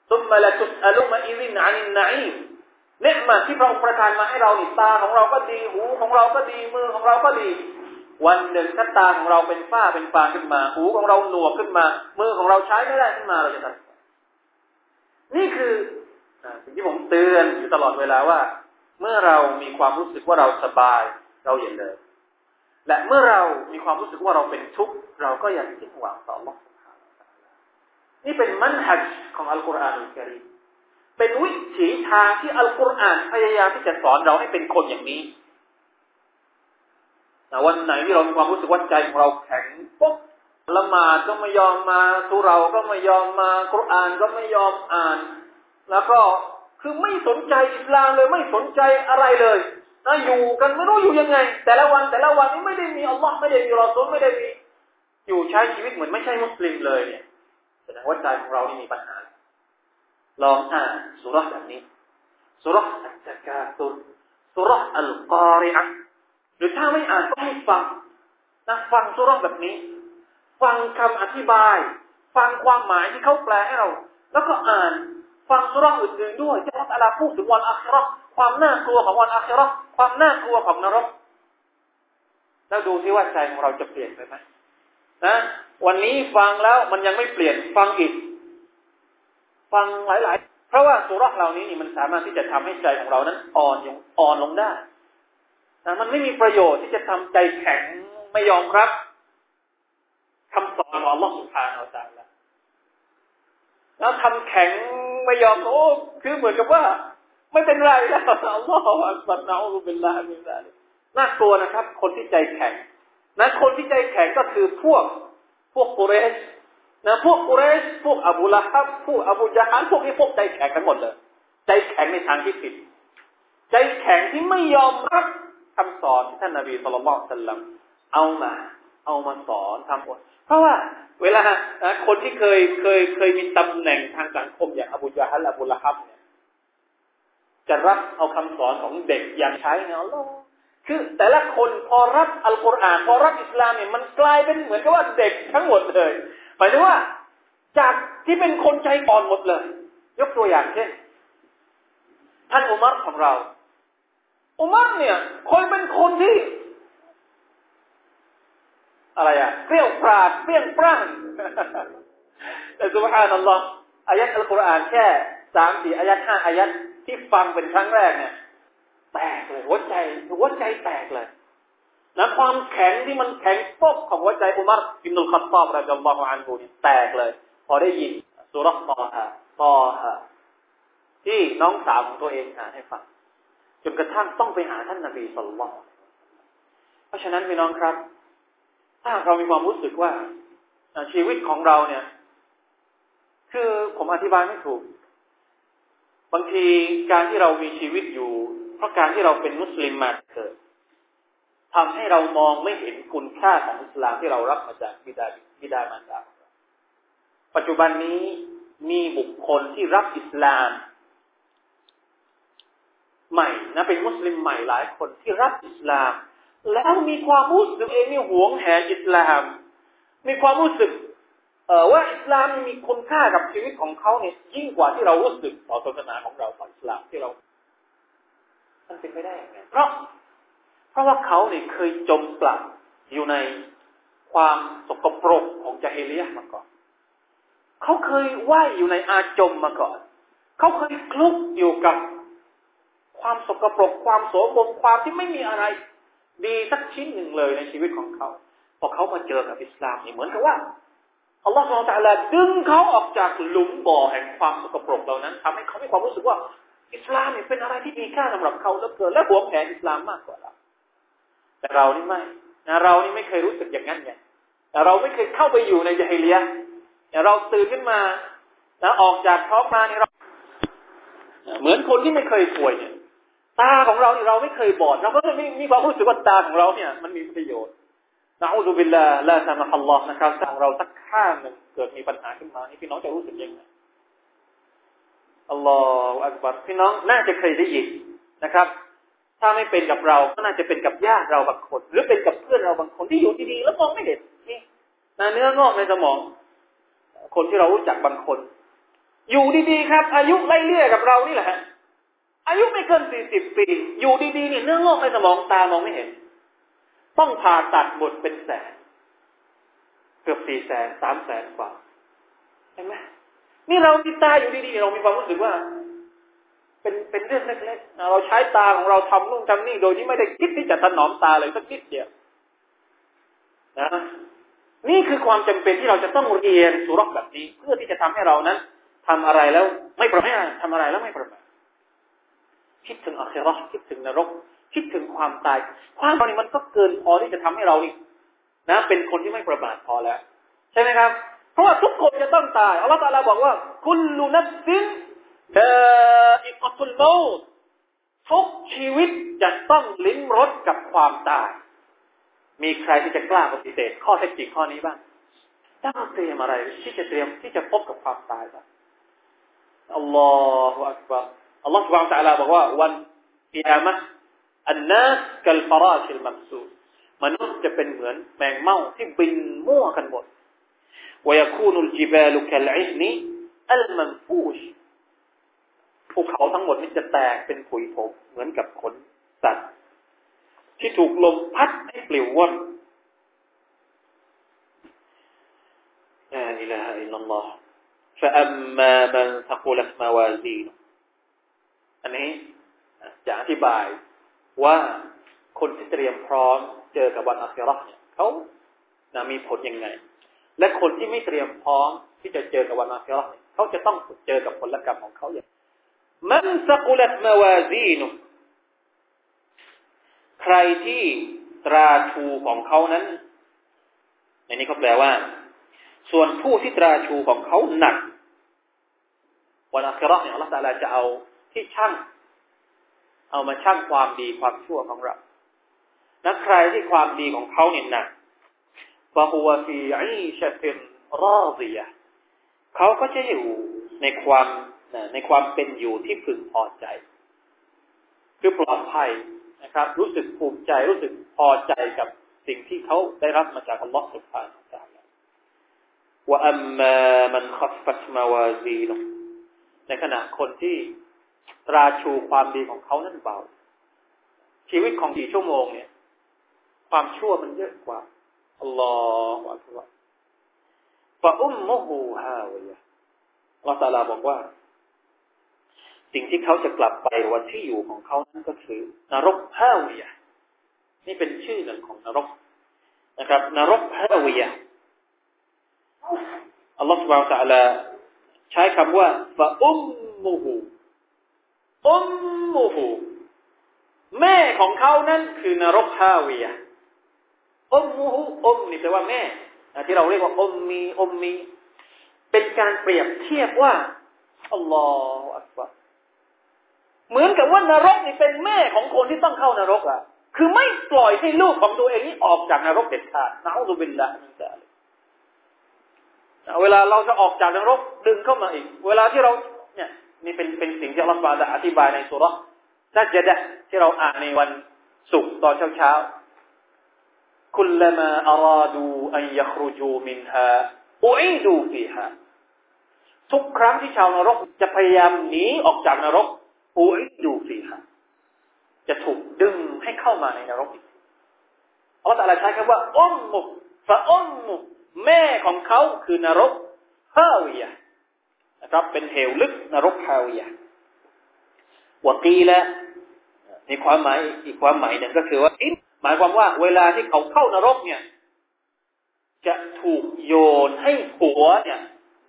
ซุมมาละตุสอลุมาอิรินอานินไหนเนืหมัดที่พระองค์ประทานมาให้เรานี่ตาของเราก็ดีหูของเราก็ดีมือของเราก็ดี วันหนึ่งถ้าตาของเราเป็นฝ้าเป็นฟางขึ้นมา หูของเราหนวกขึ้นมา มือของเราใช้ไม่ได้ขึ้นมาเราจะทำนี่คือสิ่งที่ผมเตือนอยู่ตลอดเวลาว่า เมื่อเรามีความรู้สึกว่าเราสบาย เราอย่าเลยและเมื่อเรามีความรู้สึกว่าเราเป็นทุกข์เราก็อย่าสิ้นหวังต่อ Allah นี่เป็นมันฮัจของอัลกุรอานอัลกิริมเป็นวิถีทางที่อัลกุรอานพยายามที่จะสอนเราให้เป็นคนอย่างนี้นะวันไหนที่เรามีความรู้สึกว่าใจของเราแข็งปุ๊บละหมาดก็ไม่ยอมมาสุเราก็ไม่ยอมมากุรอานก็ไม่ยอมอ่าน แล้วก็คือไม่สนใจอิสลามเลยไม่สนใจอะไรเลย นะอยู่กันไม่รู้อยู่ยังไง แต่ละวันแต่ละวันนี้ไม่ได้มีอัลลอฮ์ไม่ได้มีรอซูลไม่ได้มี อยู่ใช้ชีวิตเหมือนไม่ใช่มุสลิมเลยเนี่ยแสดงว่าใจของเรานี่มีปัญหา ลองอ่านสุรษแบบนี้สุรษอัลตกาตุนสุรษอัลกอริอะหรือถ้าไม่อ่านก็ให้ฟังนะฟังสุรษแบบนี้ ฟังคำอธิบาย ฟังความหมายที่เขาแปลให้เรา แล้วก็อ่านฟังสุรษอื่นๆด้วยที่อัลลอฮฺพูดถึงวันอัครา ความน่ากลัวของวันอาคิรอความน่ากลัวของนรก แล้วดูที่ว่าใจของเราจะเปลี่ยนไปไหมนะวันนี้ฟังแล้วมันยังไม่เปลี่ยนฟังอีก ฟังหลาย ๆ เพราะว่าสูเราะฮฺเหล่านี้นี่มันสามารถที่จะทำให้ใจของเรานั้น อ่อนอย่างอ่อนลงได้นะมันไม่มีประโยชน์ที่จะทำใจแข็งไม่ยอมรับ คำสอนของอัลลอฮฺ سبحانه وتعالى แล้วทำแข็งไม่ยอมโอ้คือเหมือนกับว่า ไม่เป็นไรแล้วالله أكبر نعوذ بالله من ذلك น่ากลัวนะครับ คนที่ใจแข็งนะคนที่ใจแข็งก็คือพวกพวกกุเรชนะพวกกุเรชพวกอบูละฮับพวกอบูจาฮันพวกนี้พวกใจแข็งทั้งหมดเลย ใจแข็งในทางที่ผิด ใจแข็งที่ไม่ยอมรับคำสอนที่ท่านนบีสุลต่านสัลลัมเอามา เอามาสอนทำหมดเพราะว่าเวลาคนที่เคยเคยเคยมีตำแหน่งทางสังคมอย่างอบูจาฮันอบูละฮับเนี่ย จะรับเอาคำสอนของเด็กอย่างใช้เนาะคือแต่ละคนพอรับอัลกุรอานพอรับอิสลามเนี่ยมันกลายเป็นเหมือนกับว่าเด็กทั้งหมดเลย หมายถึงว่าจากที่เป็นคนใจอ่อนหมดเลย ยกตัวอย่างเช่นท่านอุมัรของเรา อุมัรเนี่ยคยเป็นคนที่ อะไรอะเปรี้ยวปราดเปรี้ยงปร้างแต่สุบฮานัลลอฮ์อายัดอัลกุรอานแค่สามสี่อายัดห้าอายัด ที่ฟังเป็นครั้งแรกเนี่ย แตกเลยหัวใจหัวใจแตกเลยนะความแข็งที่มันแข็งป๊บของหัวใจอุมัรอิบนุลขัตตอบรดิยัลลอฮุอันฮูนี่แตกเลย พอได้ยินสุรษตอฮะตอฮะที่น้องสาวของตัวเองอ่านให้ฟังจนกระทั่งต้องไปหาท่านนบีสุลต่านเพราะฉะนั้นพี่น้องครับ ถ้าเรามีความรู้สึกว่าชีวิตของเราเนี่ย คือผมอธิบายไม่ถูก บางทีการที่เรามีชีวิตอยู่ เพราะการที่เราเป็นมุสลิมมาเกิดทำให้เรามองไม่เห็นคุณค่าของอิสลามที่เรารับมาจากบิดาบิดามารดาปัจจุบันนี้มีบุคคลที่รับอิสลาม ใหม่นะเป็นมุสลิมใหม่หลายคนที่รับอิสลาม แล้วมีความรู้สึกเองนี่หวงแหนอิสลาม มีความรู้สึก ว่าอิสลามมีคุณค่ากับชีวิตของเขาเนี่ยยิ่งกว่าที่เรารู้สึกต่อศาสนาของเราต่ออิสลามที่เรา มันเป็นไปได้ยังไงเพราะ เพราะว่าเขาเนี่ยเคยจมปลักอยู่ในความสกปรกของจาฮิเลียมาก่อน เขาเคยว่ายอยู่ในอาจมมาก่อน เขาเคยคลุกอยู่กับความสกปรกความโสมมความที่ไม่มีอะไร ดีสักชิ้นหนึ่งเลยในชีวิตของเขา พอเขามาเจอกับอิสลามนี่เหมือนกับว่า อัลลอฮฺสุลตาลาดึงเขาออกจากหลุมบ่อแห่งความสกปรกเหล่านั้นทำให้เขามีความรู้สึกว่า อิสลามนี่เป็นอะไรที่มีค่าสำหรับเขาแล้วเกินและหวงแหนอิสลามมากกว่าเราแต่เรานี่ไม่นะเรานี่ไม่เคยรู้สึกอย่างนั้นไงแต่เราไม่เคยเข้าไปอยู่ในจาฮิเลียแต่เราตื่นขึ้นมาแล้วออกจากท้องมานี่เราเหมือนคนที่ไม่เคยป่วยเนี่ยตาของเราเนี่ยเราไม่เคยบอดเราก็ไม่มีความรู้สึกว่าตาของเราเนี่ย มันมีประโยชน์ นะอูซุบิลลาลาซามะฮัลลอฮ์นะครับถ้างเราสักข้างหนึ่งเกิดมีปัญหาขึ้นมานี่พี่น้องจะรู้สึกยังไงอัลลอฮฺอักบัรพี่น้องน่าจะเคยได้ยินนะครับ ถ้าไม่เป็นกับเราก็น่าจะเป็นกับญาติเราบางคน หรือเป็นกับเพื่อนเราบางคนที่อยู่ดีๆแล้วมองไม่เห็นนี่เนื้องอกในสมอง คนที่เรารู้จักบางคน อยู่ดีๆครับ อายุไล่เลี่ยกับเรานี่แหละฮะอายุไม่เกินสี่สิบปี อยู่ดีๆเนี่ยเนื้องอกในสมองตามองไม่เห็น ต้องผ่าตัดหมดเป็นแสน เกือบสี่แสนสามแสนกว่าเห็นไหมนี่เราติดตาอยู่ดีๆเรามีความรู้สึกว่า เป็นเป็นเรื่องเล็กๆเราใช้ตาของเราทำนู่นทำนี่โดยที่ไม่ได้คิดที่จะถนอมตาเลยสักนิดเดียวนะนี่คือความจำเป็นที่เราจะต้องเรียนสุรกแบบนี้ เพื่อที่จะทำให้เรานั้นทำอะไรแล้วไม่ประมาททำอะไรแล้วไม่ประมาทคิดถึงอัคราคิดถึงนรก คิดถึงความตาย ความตายมันก็เกินพอที่จะทำให้เรานี่นะ เป็นคนที่ไม่ประมาทพอแล้ว ใช่ไหมครับ เพราะว่าทุกคนจะต้องตายอัลลอฮฺตาลาบอกว่า คุณลูนัสินเดอิกตุลโมทุกชีวิตจะต้องลิ้มรสกับความตาย มีใครที่จะกล้าปฏิเสธข้อเท็จจริงข้อนี้บ้างต้องเตรียมอะไรที่จะเตรียมที่จะพบกับความตายบ้างอัลลอฮฺอักบารอัลลอฮฺสุบฮานตะลาบอกว่าวันกิยามะ อันนัสกัลฟราชิลมัมซูมนุษย์จะเป็นเหมือนแมงเม่าที่บินมั่วกันหมด ويكون الجبال كالعهن المنفوش ภูเขาทั้งหมดนี้จะแตกเป็นผุยผงเหมือนกับขนสัตว์ที่ถูกลมพัดให้ปลิวว่อนลาอิลาฮะอิลลัลลอฮ فأما من ثقلت موازينه อันนี้จะอธิบาย ว่าคนที่เตรียมพร้อมเจอกับวันอาคิราเนี่ยเขานะมีผลยังไง และคนที่ไม่เตรียมพร้อมที่จะเจอกับวันอาคิราเนี่ยเขาจะต้องเจอกับผลกรรมของเขาอย่างมันสกุลตมาวาซีนุใครที่ตราชูของเขานั้นในนี้เขาแปลว่า ส่วนผู้ที่ตราชูของเขาหนักวันอัคราเนี่ยอัลลอฮฺตาลาจะเอาที่ช่าง เอามาชั่งความดีความชั่วของเรา นักใครที่ความดีของเขาเนี่ยหนักฟะฮุวฟีอีชะตินรอซียะเขาก็จะอยู่ในความในความเป็นอยู่ที่พึงพอใจ คือปลอดภัยนะครับ รู้สึกภูมิใจรู้สึกพอใจกับสิ่งที่เขาได้รับมาจากอัลลอฮฺสุบฮานาอัลลอฮฺว่าอัมมามันขับฟัตมาวาซีนในขณะคนที่ ตราชูความดีของเขานั้นเบา ชีวิตของสี่ชั่วโมงเนี่ย ความชั่วมันเยอะกว่าอัลลอฮฺอัลลอฮฺฟะอุมมฮูฮาวะยะลอตาลาบอกว่า สิ่งที่เขาจะกลับไปวันที่อยู่ของเขานั้นก็คือ นรกฮาวะยะนี่เป็นชื่อหนึ่งของนรกนะครับ นรกฮาวะยะอัลลอฮฺสุบานตะลาใช้คำว่าฟะอุมมฮู อุมมุฮูแม่ของเขานั้นคือนรกฮาเวียอุมมุฮูอุมนี่แปลว่าแม่ที่เราเรียกว่าอุมมีอุมมี เป็นการเปรียบเทียบว่าอัลลอฮฺอักบารเหมือนกับว่านรกนี่เป็นแม่ของคนที่ต้องเข้านรกอะ คือไม่ปล่อยให้ลูกของตัวเองนี้ออกจากนรกเด็ดขาดนะอุบิลละมินซาลเวลาเราจะออกจากนรกดึงเข้ามาอีก เวลาที่เราเนี่ย นี่เป็นเป็นสิ่งที่อัลลอฮฺบาดอธิบายในสุรนัจะดะที่เราอ่านในวันศุกร์ตอนเช้าเช้าคุลมาอาราดูอันยัครุจูมินฮาอุอีดูฟีฮาทุกครั้งที่ชาวนรกจะพยายามหนีออกจากนรกอุอีดูฟีฮาจะถูกดึงให้เข้ามาในนรกอีกอัลลอฮฺตะลาใช้คำว่าอุมมุฟะอุมมุแม่ของเขาคือนรกเฮาวิยะ นะครับ เป็นเหวลึกนรกฮาวิยะวกีละในความหมายอีกความหมายหนึ่งก็คือว่าหมายความว่า เวลาที่เขาเข้านรกเนี่ย จะถูกโยนให้หัวเนี่ย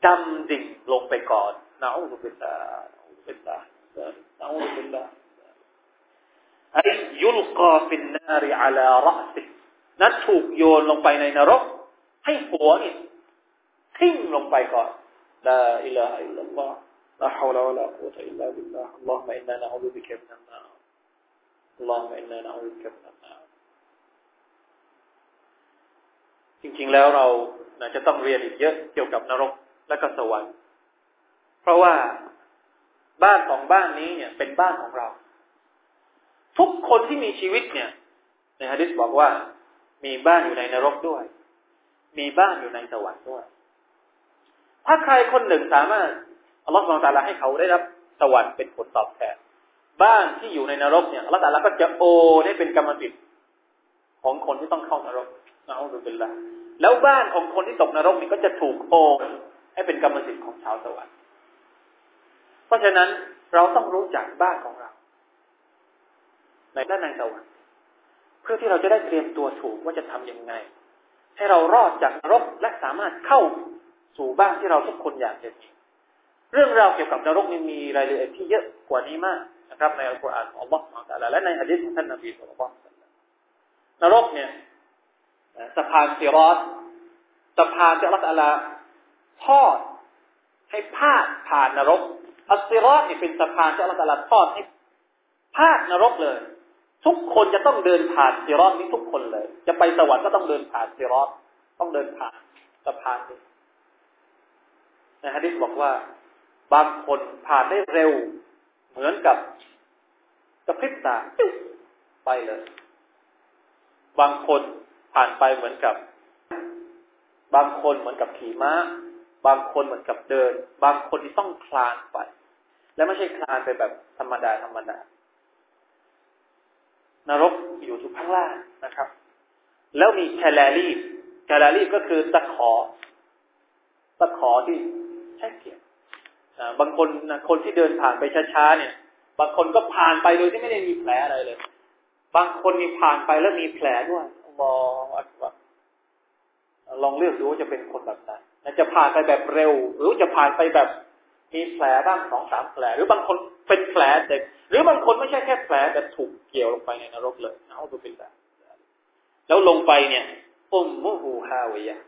ดำดิ่งลงไปก่อนนะอูซุบิลลานะอูซุบิลลานะอูซุบิลลาห์ไอ้ยุลกาฟินนาริอาลารอสินั้นถูกโยนลงไปในนรก ให้หัวนี่ทิ้งลงไปก่อน ลาอิลาฮะอิลลัลลอฮ์ لا حول ولا قوة إلا بالله اللهم إنا نعوذ بك من النار اللهم إنا نعوذ بك من النار จริงๆแล้วเราจะต้องเรียนอีกเยอะเกี่ยวกับนรกและก็สวรรค์ เพราะว่าบ้านของบ้านนี้เนี่ย เป็นบ้านของเรา ทุกคนที่มีชีวิตเนี่ย ในฮะดิษบอกว่า มีบ้านอยู่ในนรกด้วย มีบ้านอยู่ในสวรรค์ด้วย ถ้าใครคนหนึ่งสามารถอัลลอฮฺสุลตาราให้เขาได้รับสวรรค์เป็นผลตอบแทน บ้านที่อยู่ในนรกเนี่ยอัลลอฮฺตาลาก็จะโอได้เป็นกรรมสิทธิ์ของคนที่ต้องเข้านรกนะอัลลอฮฺเป็นละแล้วบ้านของคนที่ตกนรกนี่ก็จะถูกโอให้เป็นกรรมสิทธิ์ของชาวสวรรค์ เพราะฉะนั้นเราต้องรู้จักบ้านของเรา ในด้านในสวรรค์เพื่อที่เราจะได้เตรียมตัวถูกว่าจะทํำยังไง ให้เรารอดจากนรกและสามารถเข้า สู่บ้านที่เราทุกคนอยากจะมีเรื่องราวเกี่ยวกับนรกนี่มีรายละเอียดที่เยอะกว่านี้มากนะครับในอัลกุรอานของอัลลอฮฺของตาลาและในฮะดีษของท่านนบีสุลต่านนรกเนี่ยสะพานซิรอตสะพานที่อัลลอฮฺทอดให้พาดผ่านนรกอัสซิรอตนี่เป็นสะพานที่อัลลอฮฺทอดให้พาดนรกเลย ทุกคนจะต้องเดินผ่านซิรอตนี้ทุกคนเลย จะไปสวรรค์ก็ต้องเดินผ่านซิรอตต้องเดินผ่านสะพานนี้ ในฮะดิษบอกว่า บางคนผ่านได้เร็ว เหมือนกับกระพริบตาไปเลย บางคนผ่านไปเหมือนกับ บางคนเหมือนกับขี่ม้า บางคนเหมือนกับเดิน บางคนที่ต้องคลานไป และไม่ใช่คลานไปแบบธรรมดาธรรมดานรกอยู่ทุกข้างล่างนะครับ แล้วมีแคลรีแคลรีก็คือตะขอ ตะขอที่ ใช้เกียรบางคนคนที่เดินผ่านไปช้าๆเนี่ย บางคนก็ผ่านไปโดยที่ไม่ได้มีแผลอะไรเลย บางคนมีผ่านไปแล้วมีแผลด้วยมองว่าลองเลือกดูว่าจะเป็นคนแบบไหนจะผ่านไปแบบเร็ว หรือจะผ่านไปแบบมีแผลบ้างสองสามแผล หรือบางคนเป็นแผลเด็ก หรือบางคนไม่ใช่แค่แผลแต่ถูกเกี่ยวลงไปในนรกเลยเอาตัวเป็นแบบแล้วลงไปเนี่ยอุมมุฮูฮาวิยะ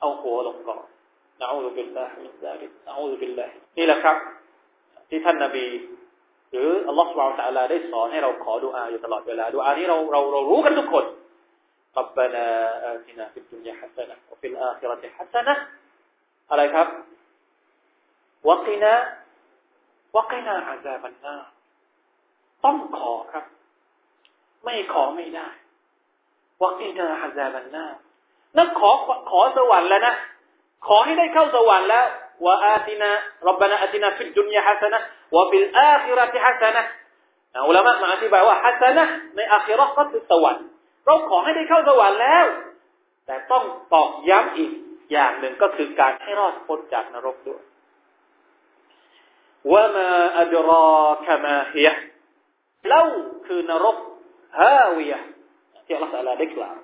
เอาหัวลงก่อน นะอูซุบิลลาฮิมินซาลิกนะอูซุบิลลาฮินี่แหละครับ ที่ท่านนบี หรืออัลลอฮฺสุบไบร์ตะลาได้สอนให้เราขอดุอาอยู่ตลอดเวลาดุอานี้เราเราเรารู้กันทุกคน ربنا آتنا في الدنيا حسنة وفي الآخرة حسنة อะไรครับวกินะวกินะอาซาบันนาต้องขอครับ ไม่ขอไม่ได้วกินะอาซาบันนานั่นขอขอสวรรค์แล้วนะ ขอให้ได้เข้าสวรรค์แล้วว่า آتنا ربنا آتنا في الدنيا حسنة وفي الآخرة حسنة อุลามะมาอธิบายว่า حسنة ในอาคิรอก็คือสวรรค์เราขอให้ได้เข้าสวรรค์แล้ว แต่ต้องตอกย้ำอีกอย่างหนึ่งก็คือการให้รอดพ้นจากนรกด้วยوما أدراك ما هيهเล่าคือนรกฮาวิยะที่อัลลอฮฺได้กล่าว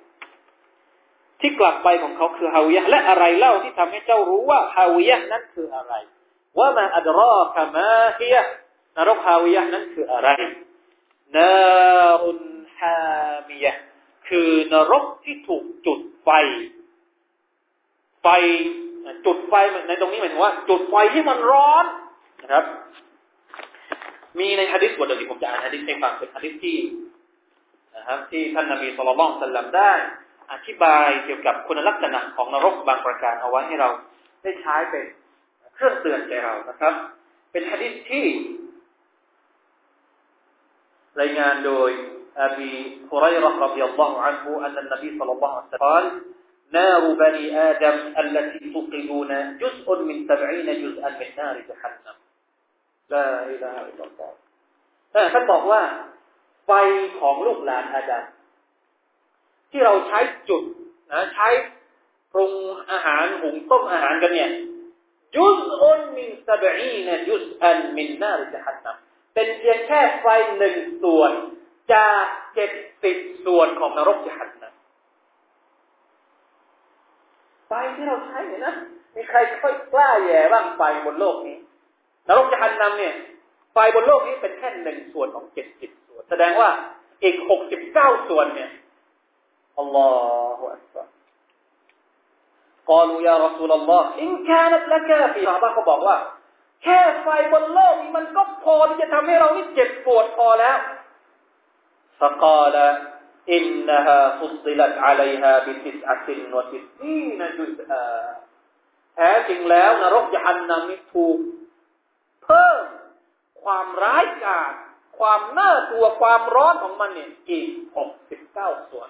ที่กลับไปของเขาคือฮาวิยะและอะไรเล่าที่ทำให้เจ้ารู้ว่าฮาวิยะนั้นคืออะไรว่ามาอัดรอกามาฮียนรกฮาวิยะนั้นคืออะไรนารุนฮามียะคือนรกที่ถูกจุดไฟ ไฟจุดไฟในตรงนี้หมายถึงว่า จุดไฟที่มันร้อนนะครับ มีในฮะดิษบทหนึ่งผมจะอ่านฮะดิษให้ฟังเป็นฮะดิษที่นะครับที่ท่านนบีสุลต่านสัลลัมได้ อธิบายเกี่ยวกับคุณลักษณะของนรกบางประการเอาไว้ให้เราได้ใช้เป็นเครื่องเตือนใจเรานะครับ เป็นฮะดิษที่ รายงานโดยอบีฮุไรร์ร رضي الله عنه أن النبي صلى الله عليه وسلم قال نار بني آدم التي توقدون جزء من سبعين جزءا من نار جهنم لا إله إلا الله ท่านบอกว่า ไฟของลูกหลานอาดัม ที่เราใช้จุดนะใช้ปรุงอาหารหุงต้มอาหารกันเนี่ยยุสอุนมินสบอีนยุสอันมินนาริจฮันนัมเป็นเพียงแค่ไฟหนึ่งส่วน จากเจ็ดสิบส่วนของนรกจฮันนัมไฟที่เราใช้เนี่ยนะมีใครค่อยกล้าแย่บ้างไฟบนโลกนี้นรกจฮันนัมเนี่ยไฟบนโลกนี้เป็นแค่หนึ่งส่วนของเจ็ดสิบส่วน แสดงว่าอีกหกสิบเก้าส่วนเนี่ย อัลลอฮฺอัลลอฮฺ قالوا يا رسول الله إن كانت لك في ซาบะเขาบอกว่า แค่ไฟบนโลกนี้มันก็พอที่จะทำให้เรานี่เจ็บปวดพอแล้ว فقال إنها فصلت عليها بتسعة وتسعين جزءا แท้จริงแล้วนรกยานนามิถูกเพิ่มความร้ายกาจความน่ากลัวความร้อนของมันเนี่ยอีกหกสิบเก้าส่วน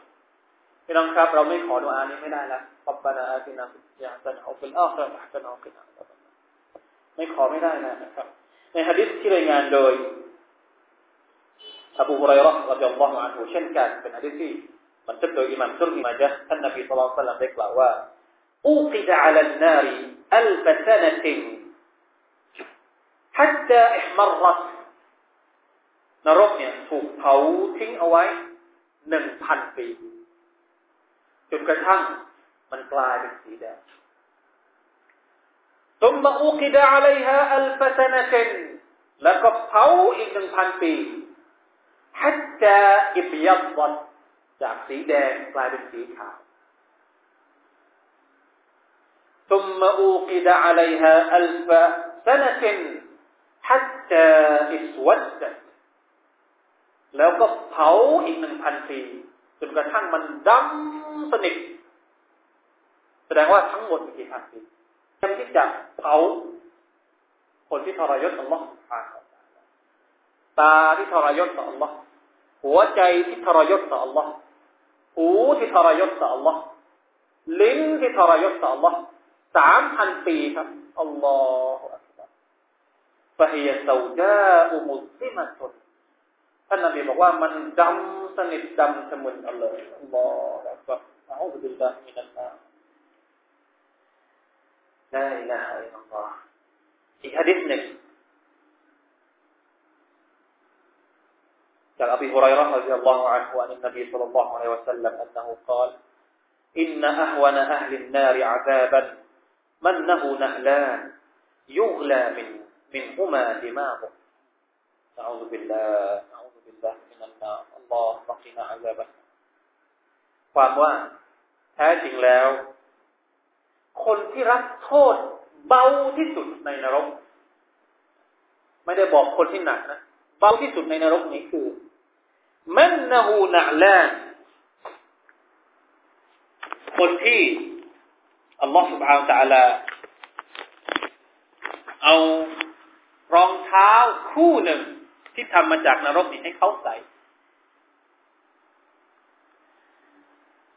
พี่น้องครับ เราไม่ขอดุอานี้ไม่ได้แล้วปับบานาอาตินาฟิยาสันเอาฟิลอาคราอัสนเอาฟิลอาไม่ขอไม่ได้นะครับ ในฮะดิษที่รายงานโดยอบูฮุไรร์รดิยัลลอฮุอันฮุเช่นกันเป็นฮะดิษที่บันทึกโดยอิมามซุลฮิมาจ์ท่านนบีสุลต่านได้กล่าวว่า أوقد على النار ألف سنة حتى احمرت นรกเนี่ยถูกเผาทิ้งเอาไว้หนึ่งพันปี จนกระทั่งมันกลายเป็นสีแดง ثم أوقد عليها ألف سنة แล้วก็เผาอีกหนึ่งพันปี حتى ابيضت จากสีแดงกลายเป็นสีขาว ثم أوقد عليها ألف سنة حتى اسودت แล้วก็เผาอีกหนึ่งพันปี จนกระทั่งมันดำสนิทแสดงว่าทั้งหมดมีกี่พันปียังที่จะเผาคนที่ทรยศต่อ Allah ตาที่ทรยศต่อ Allah หัวใจที่ทรยศต่อ Allah หูที่ทรยศต่อ Allah ลิ้นที่ทรยศต่อ Allah สามพันปีครับอัลลอฮฺอัลลอฮฺ فهي سوداء مظلمة ท่านนบีบอกว่ามันดำสนิทดำสมุนอัลลอฮ์อัลลอฮ์บอกเอาไปดูดำมีดำบ้างนั่นนะอัลลอฮ์อีกฮะดิษหนึ่งจากอับดุลไรร์ฮะดิษอัลลอฮ์อัลกุรอานนบีสุลต่านอัลลอฮ์สัลลัมอัลลอฮ์กล่าวอินน์อัฮวนอัลลอฮ์นาร์อัลบาบ์มันนห์นห์ลาน يغلى من منهما دماغه. أعوذ بالله. بالله من النار الله قنا عذابه ความว่าแท้จริงแล้ว คนที่รับโทษเบาที่สุดในนรก ไม่ได้บอกคนที่หนักนะ เบาที่สุดในนรกนี้คือมันนหูนัลานคนที่อัลลอฮฺ سبحانه และ تعالى เอารองเท้าคู่หนึ่ง ที่ทำมาจากนรกนี่ให้เขาใส่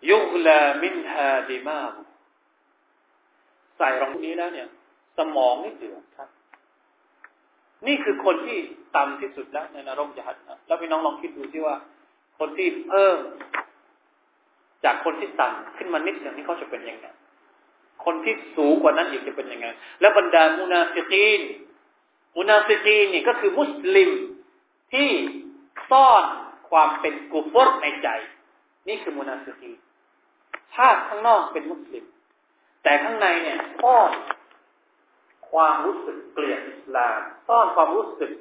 ยุกลามินฮาดิมาใส่รองนี้แล้วเนี่ย สมองนี่เดือดครับ นี่คือคนที่ต่ำที่สุดแล้วในนรกจะหันนะแล้วพี่น้องลองคิดดูที่ว่า คนที่เพิ่ม จากคนที่ต่ำขึ้นมานิดหนึ่งนี่เขาจะเป็นยังไงคนที่สูงกว่านั้นอีกจะเป็นยังไง แล้วบรรดามุนาฟิกีนมุนาฟิกีนนี่ก็คือมุสลิม ที่ซ่อนความเป็นกุฟรในใจ นี่คือมุนาฟิกีน ภาพข้างนอกเป็นมุสลิม แต่ข้างในเนี่ยซ่อนความรู้สึกเกลียดอิสลามซ่อนความรู้สึก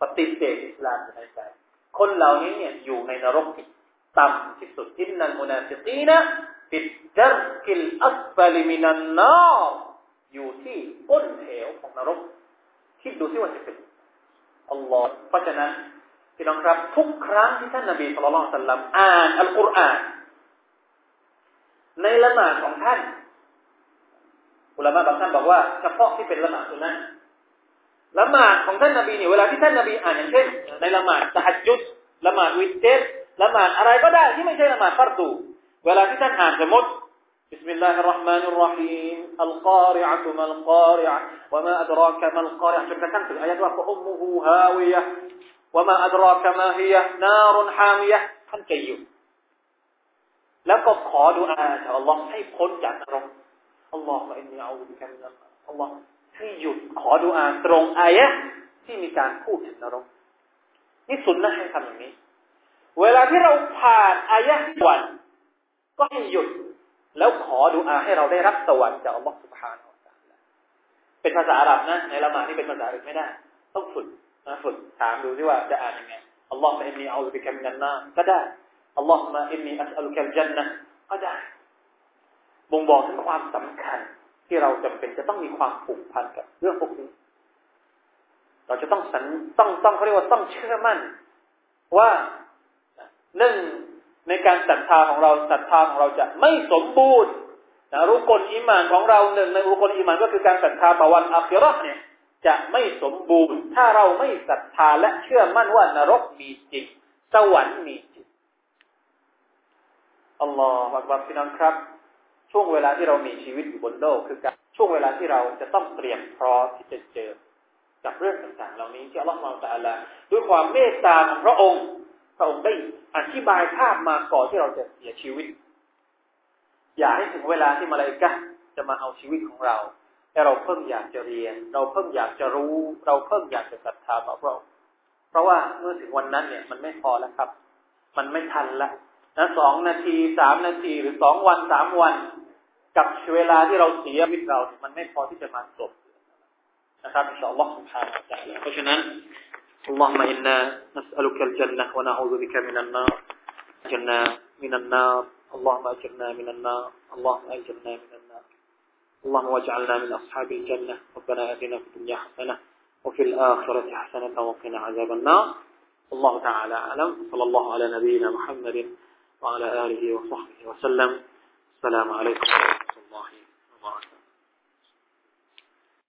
ปฏิเสธอิสลามอยู่ในใจ คนเหล่านี้เนี่ยอยู่ในนรกที่ต่ำที่สุด إن المنافقين في الدرك الأسفل من النار อยู่ที่ก้นเหวของนรกคิดดูที่ว่าจะเป็นอัลลอฮ์เพราะฉะนั้น พี่น้องครับทุกครั้งที่ท่านนบีสุลต่านสัลลัมอ่านอัลกุรอานในละหมาดของท่านอุลามะบางท่านบอกว่าเฉพาะที่เป็นละหมาดสุนัตละหมาดของท่านนบีเนี่ยเวลาที่ท่านนบีอ่านอย่างเช่นในละหมาดตะฮัดยุดละหมาดวิเตสละหมาดอะไรก็ได้ที่ไม่ใช่ละหมาดฟัรดูเวลาที่ท่านอ่านสมมติ بسم الله الرحمن الرحيم القارعة ما القارعة وما أدراك ما القارعة จนกระ ว่ามาอัตรอกามาฮียนารุนฮามียท่านจะอยู่ แล้วก็ขอดูอาจากอัลลอฮ์ให้พ้นจากนรกอัลลอฮ์อินนาอูบิกามินะอัลลอฮ์ให้หยุดขอดูอาตรงอายะที่มีการพูดถึงนรกนี่สุนนะให้ทำอย่างนี้ เวลาที่เราผ่านอายะหวันก็ให้หยุด แล้วขอดูอาให้เราได้รับสวรรค์จากอัลลอฮ์สุบฮานอัลลอฮ์เป็นภาษาอาหรับนะในละหมาดนี่เป็นภาษาอื่นไม่ได้ ต้องฝึก นะฝึกถามดูที่ว่าจะอ่านยังไงอัลลอฮ์มาอินนีอูบิกัมินันนาก็ได้อัลลอฮ์มาอินนีอัสอัลกัลจันนะก็ได้บ่งบอกถึงความสำคัญที่เราจำเป็นจะต้องมีความผูกพันกับเรื่องพวกนี้ เราจะต้องสันต้องต้องเขาเรียกว่าต้องเชื่อมั่น ว่าหนึ่งในการศรัทธาของเราศรัทธาของเราจะไม่สมบูรณ์นะรุกลอิมานของเราหนึ่งในรุกลอิมานก็คือการศรัทธาประวันอัคราเนี่ย จะไม่สมบูรณ์ ถ้าเราไม่ศรัทธาและเชื่อมั่นว่านรกมีจริง สวรรค์มีจริงอัลลอฮฺอักพี่น้องครับ ช่วงเวลาที่เรามีชีวิตอยู่บนโลกคือการช่วงเวลาที่เราจะต้องเตรียมพร้อมที่จะเจอกับเรื่องต่างๆ เหล่านี้ที่อัลลอฮฺมาตะลาด้วยความเมตตาของพระองค์ พระองค์ได้อธิบายภาพมาก่อนที่เราจะเสียชีวิต อย่าให้ถึงเวลาที่มาลายกะจะมาเอาชีวิตของเรา แต่เราเพิ่งอยากจะเรียน เราเพิ่งอยากจะรู้ เราเพิ่งอยากจะศรัทธาต่อพระองค์เพราะว่าเมื่อถึงวันนั้นเนี่ย มันไม่พอแล้วครับ มันไม่ทันละนะสองนาทีสามนาทีหรือสองวันสามวัน กับเวลาที่เราเสียชีวิตเรา มันไม่พอที่จะมาจบนะครับอินชาอัลลอฮ์ سبحانه และ تعالى เพราะฉะนั้น اللهم إنا نسألك الجنة ونعوذ بك من النار أجرنا من النار اللهم أجرنا من النار اللهم أجرنا من النار اللهم واجعلنا من أصحاب الجنة. ربنا آتنا في الدنيا حسنة وفي الآخرة حسنة وقنا عذاب النار. الله تعالى أعلم. صلى الله على نبينا محمد وعلى آله وصحبه وسلم. السلام عليكم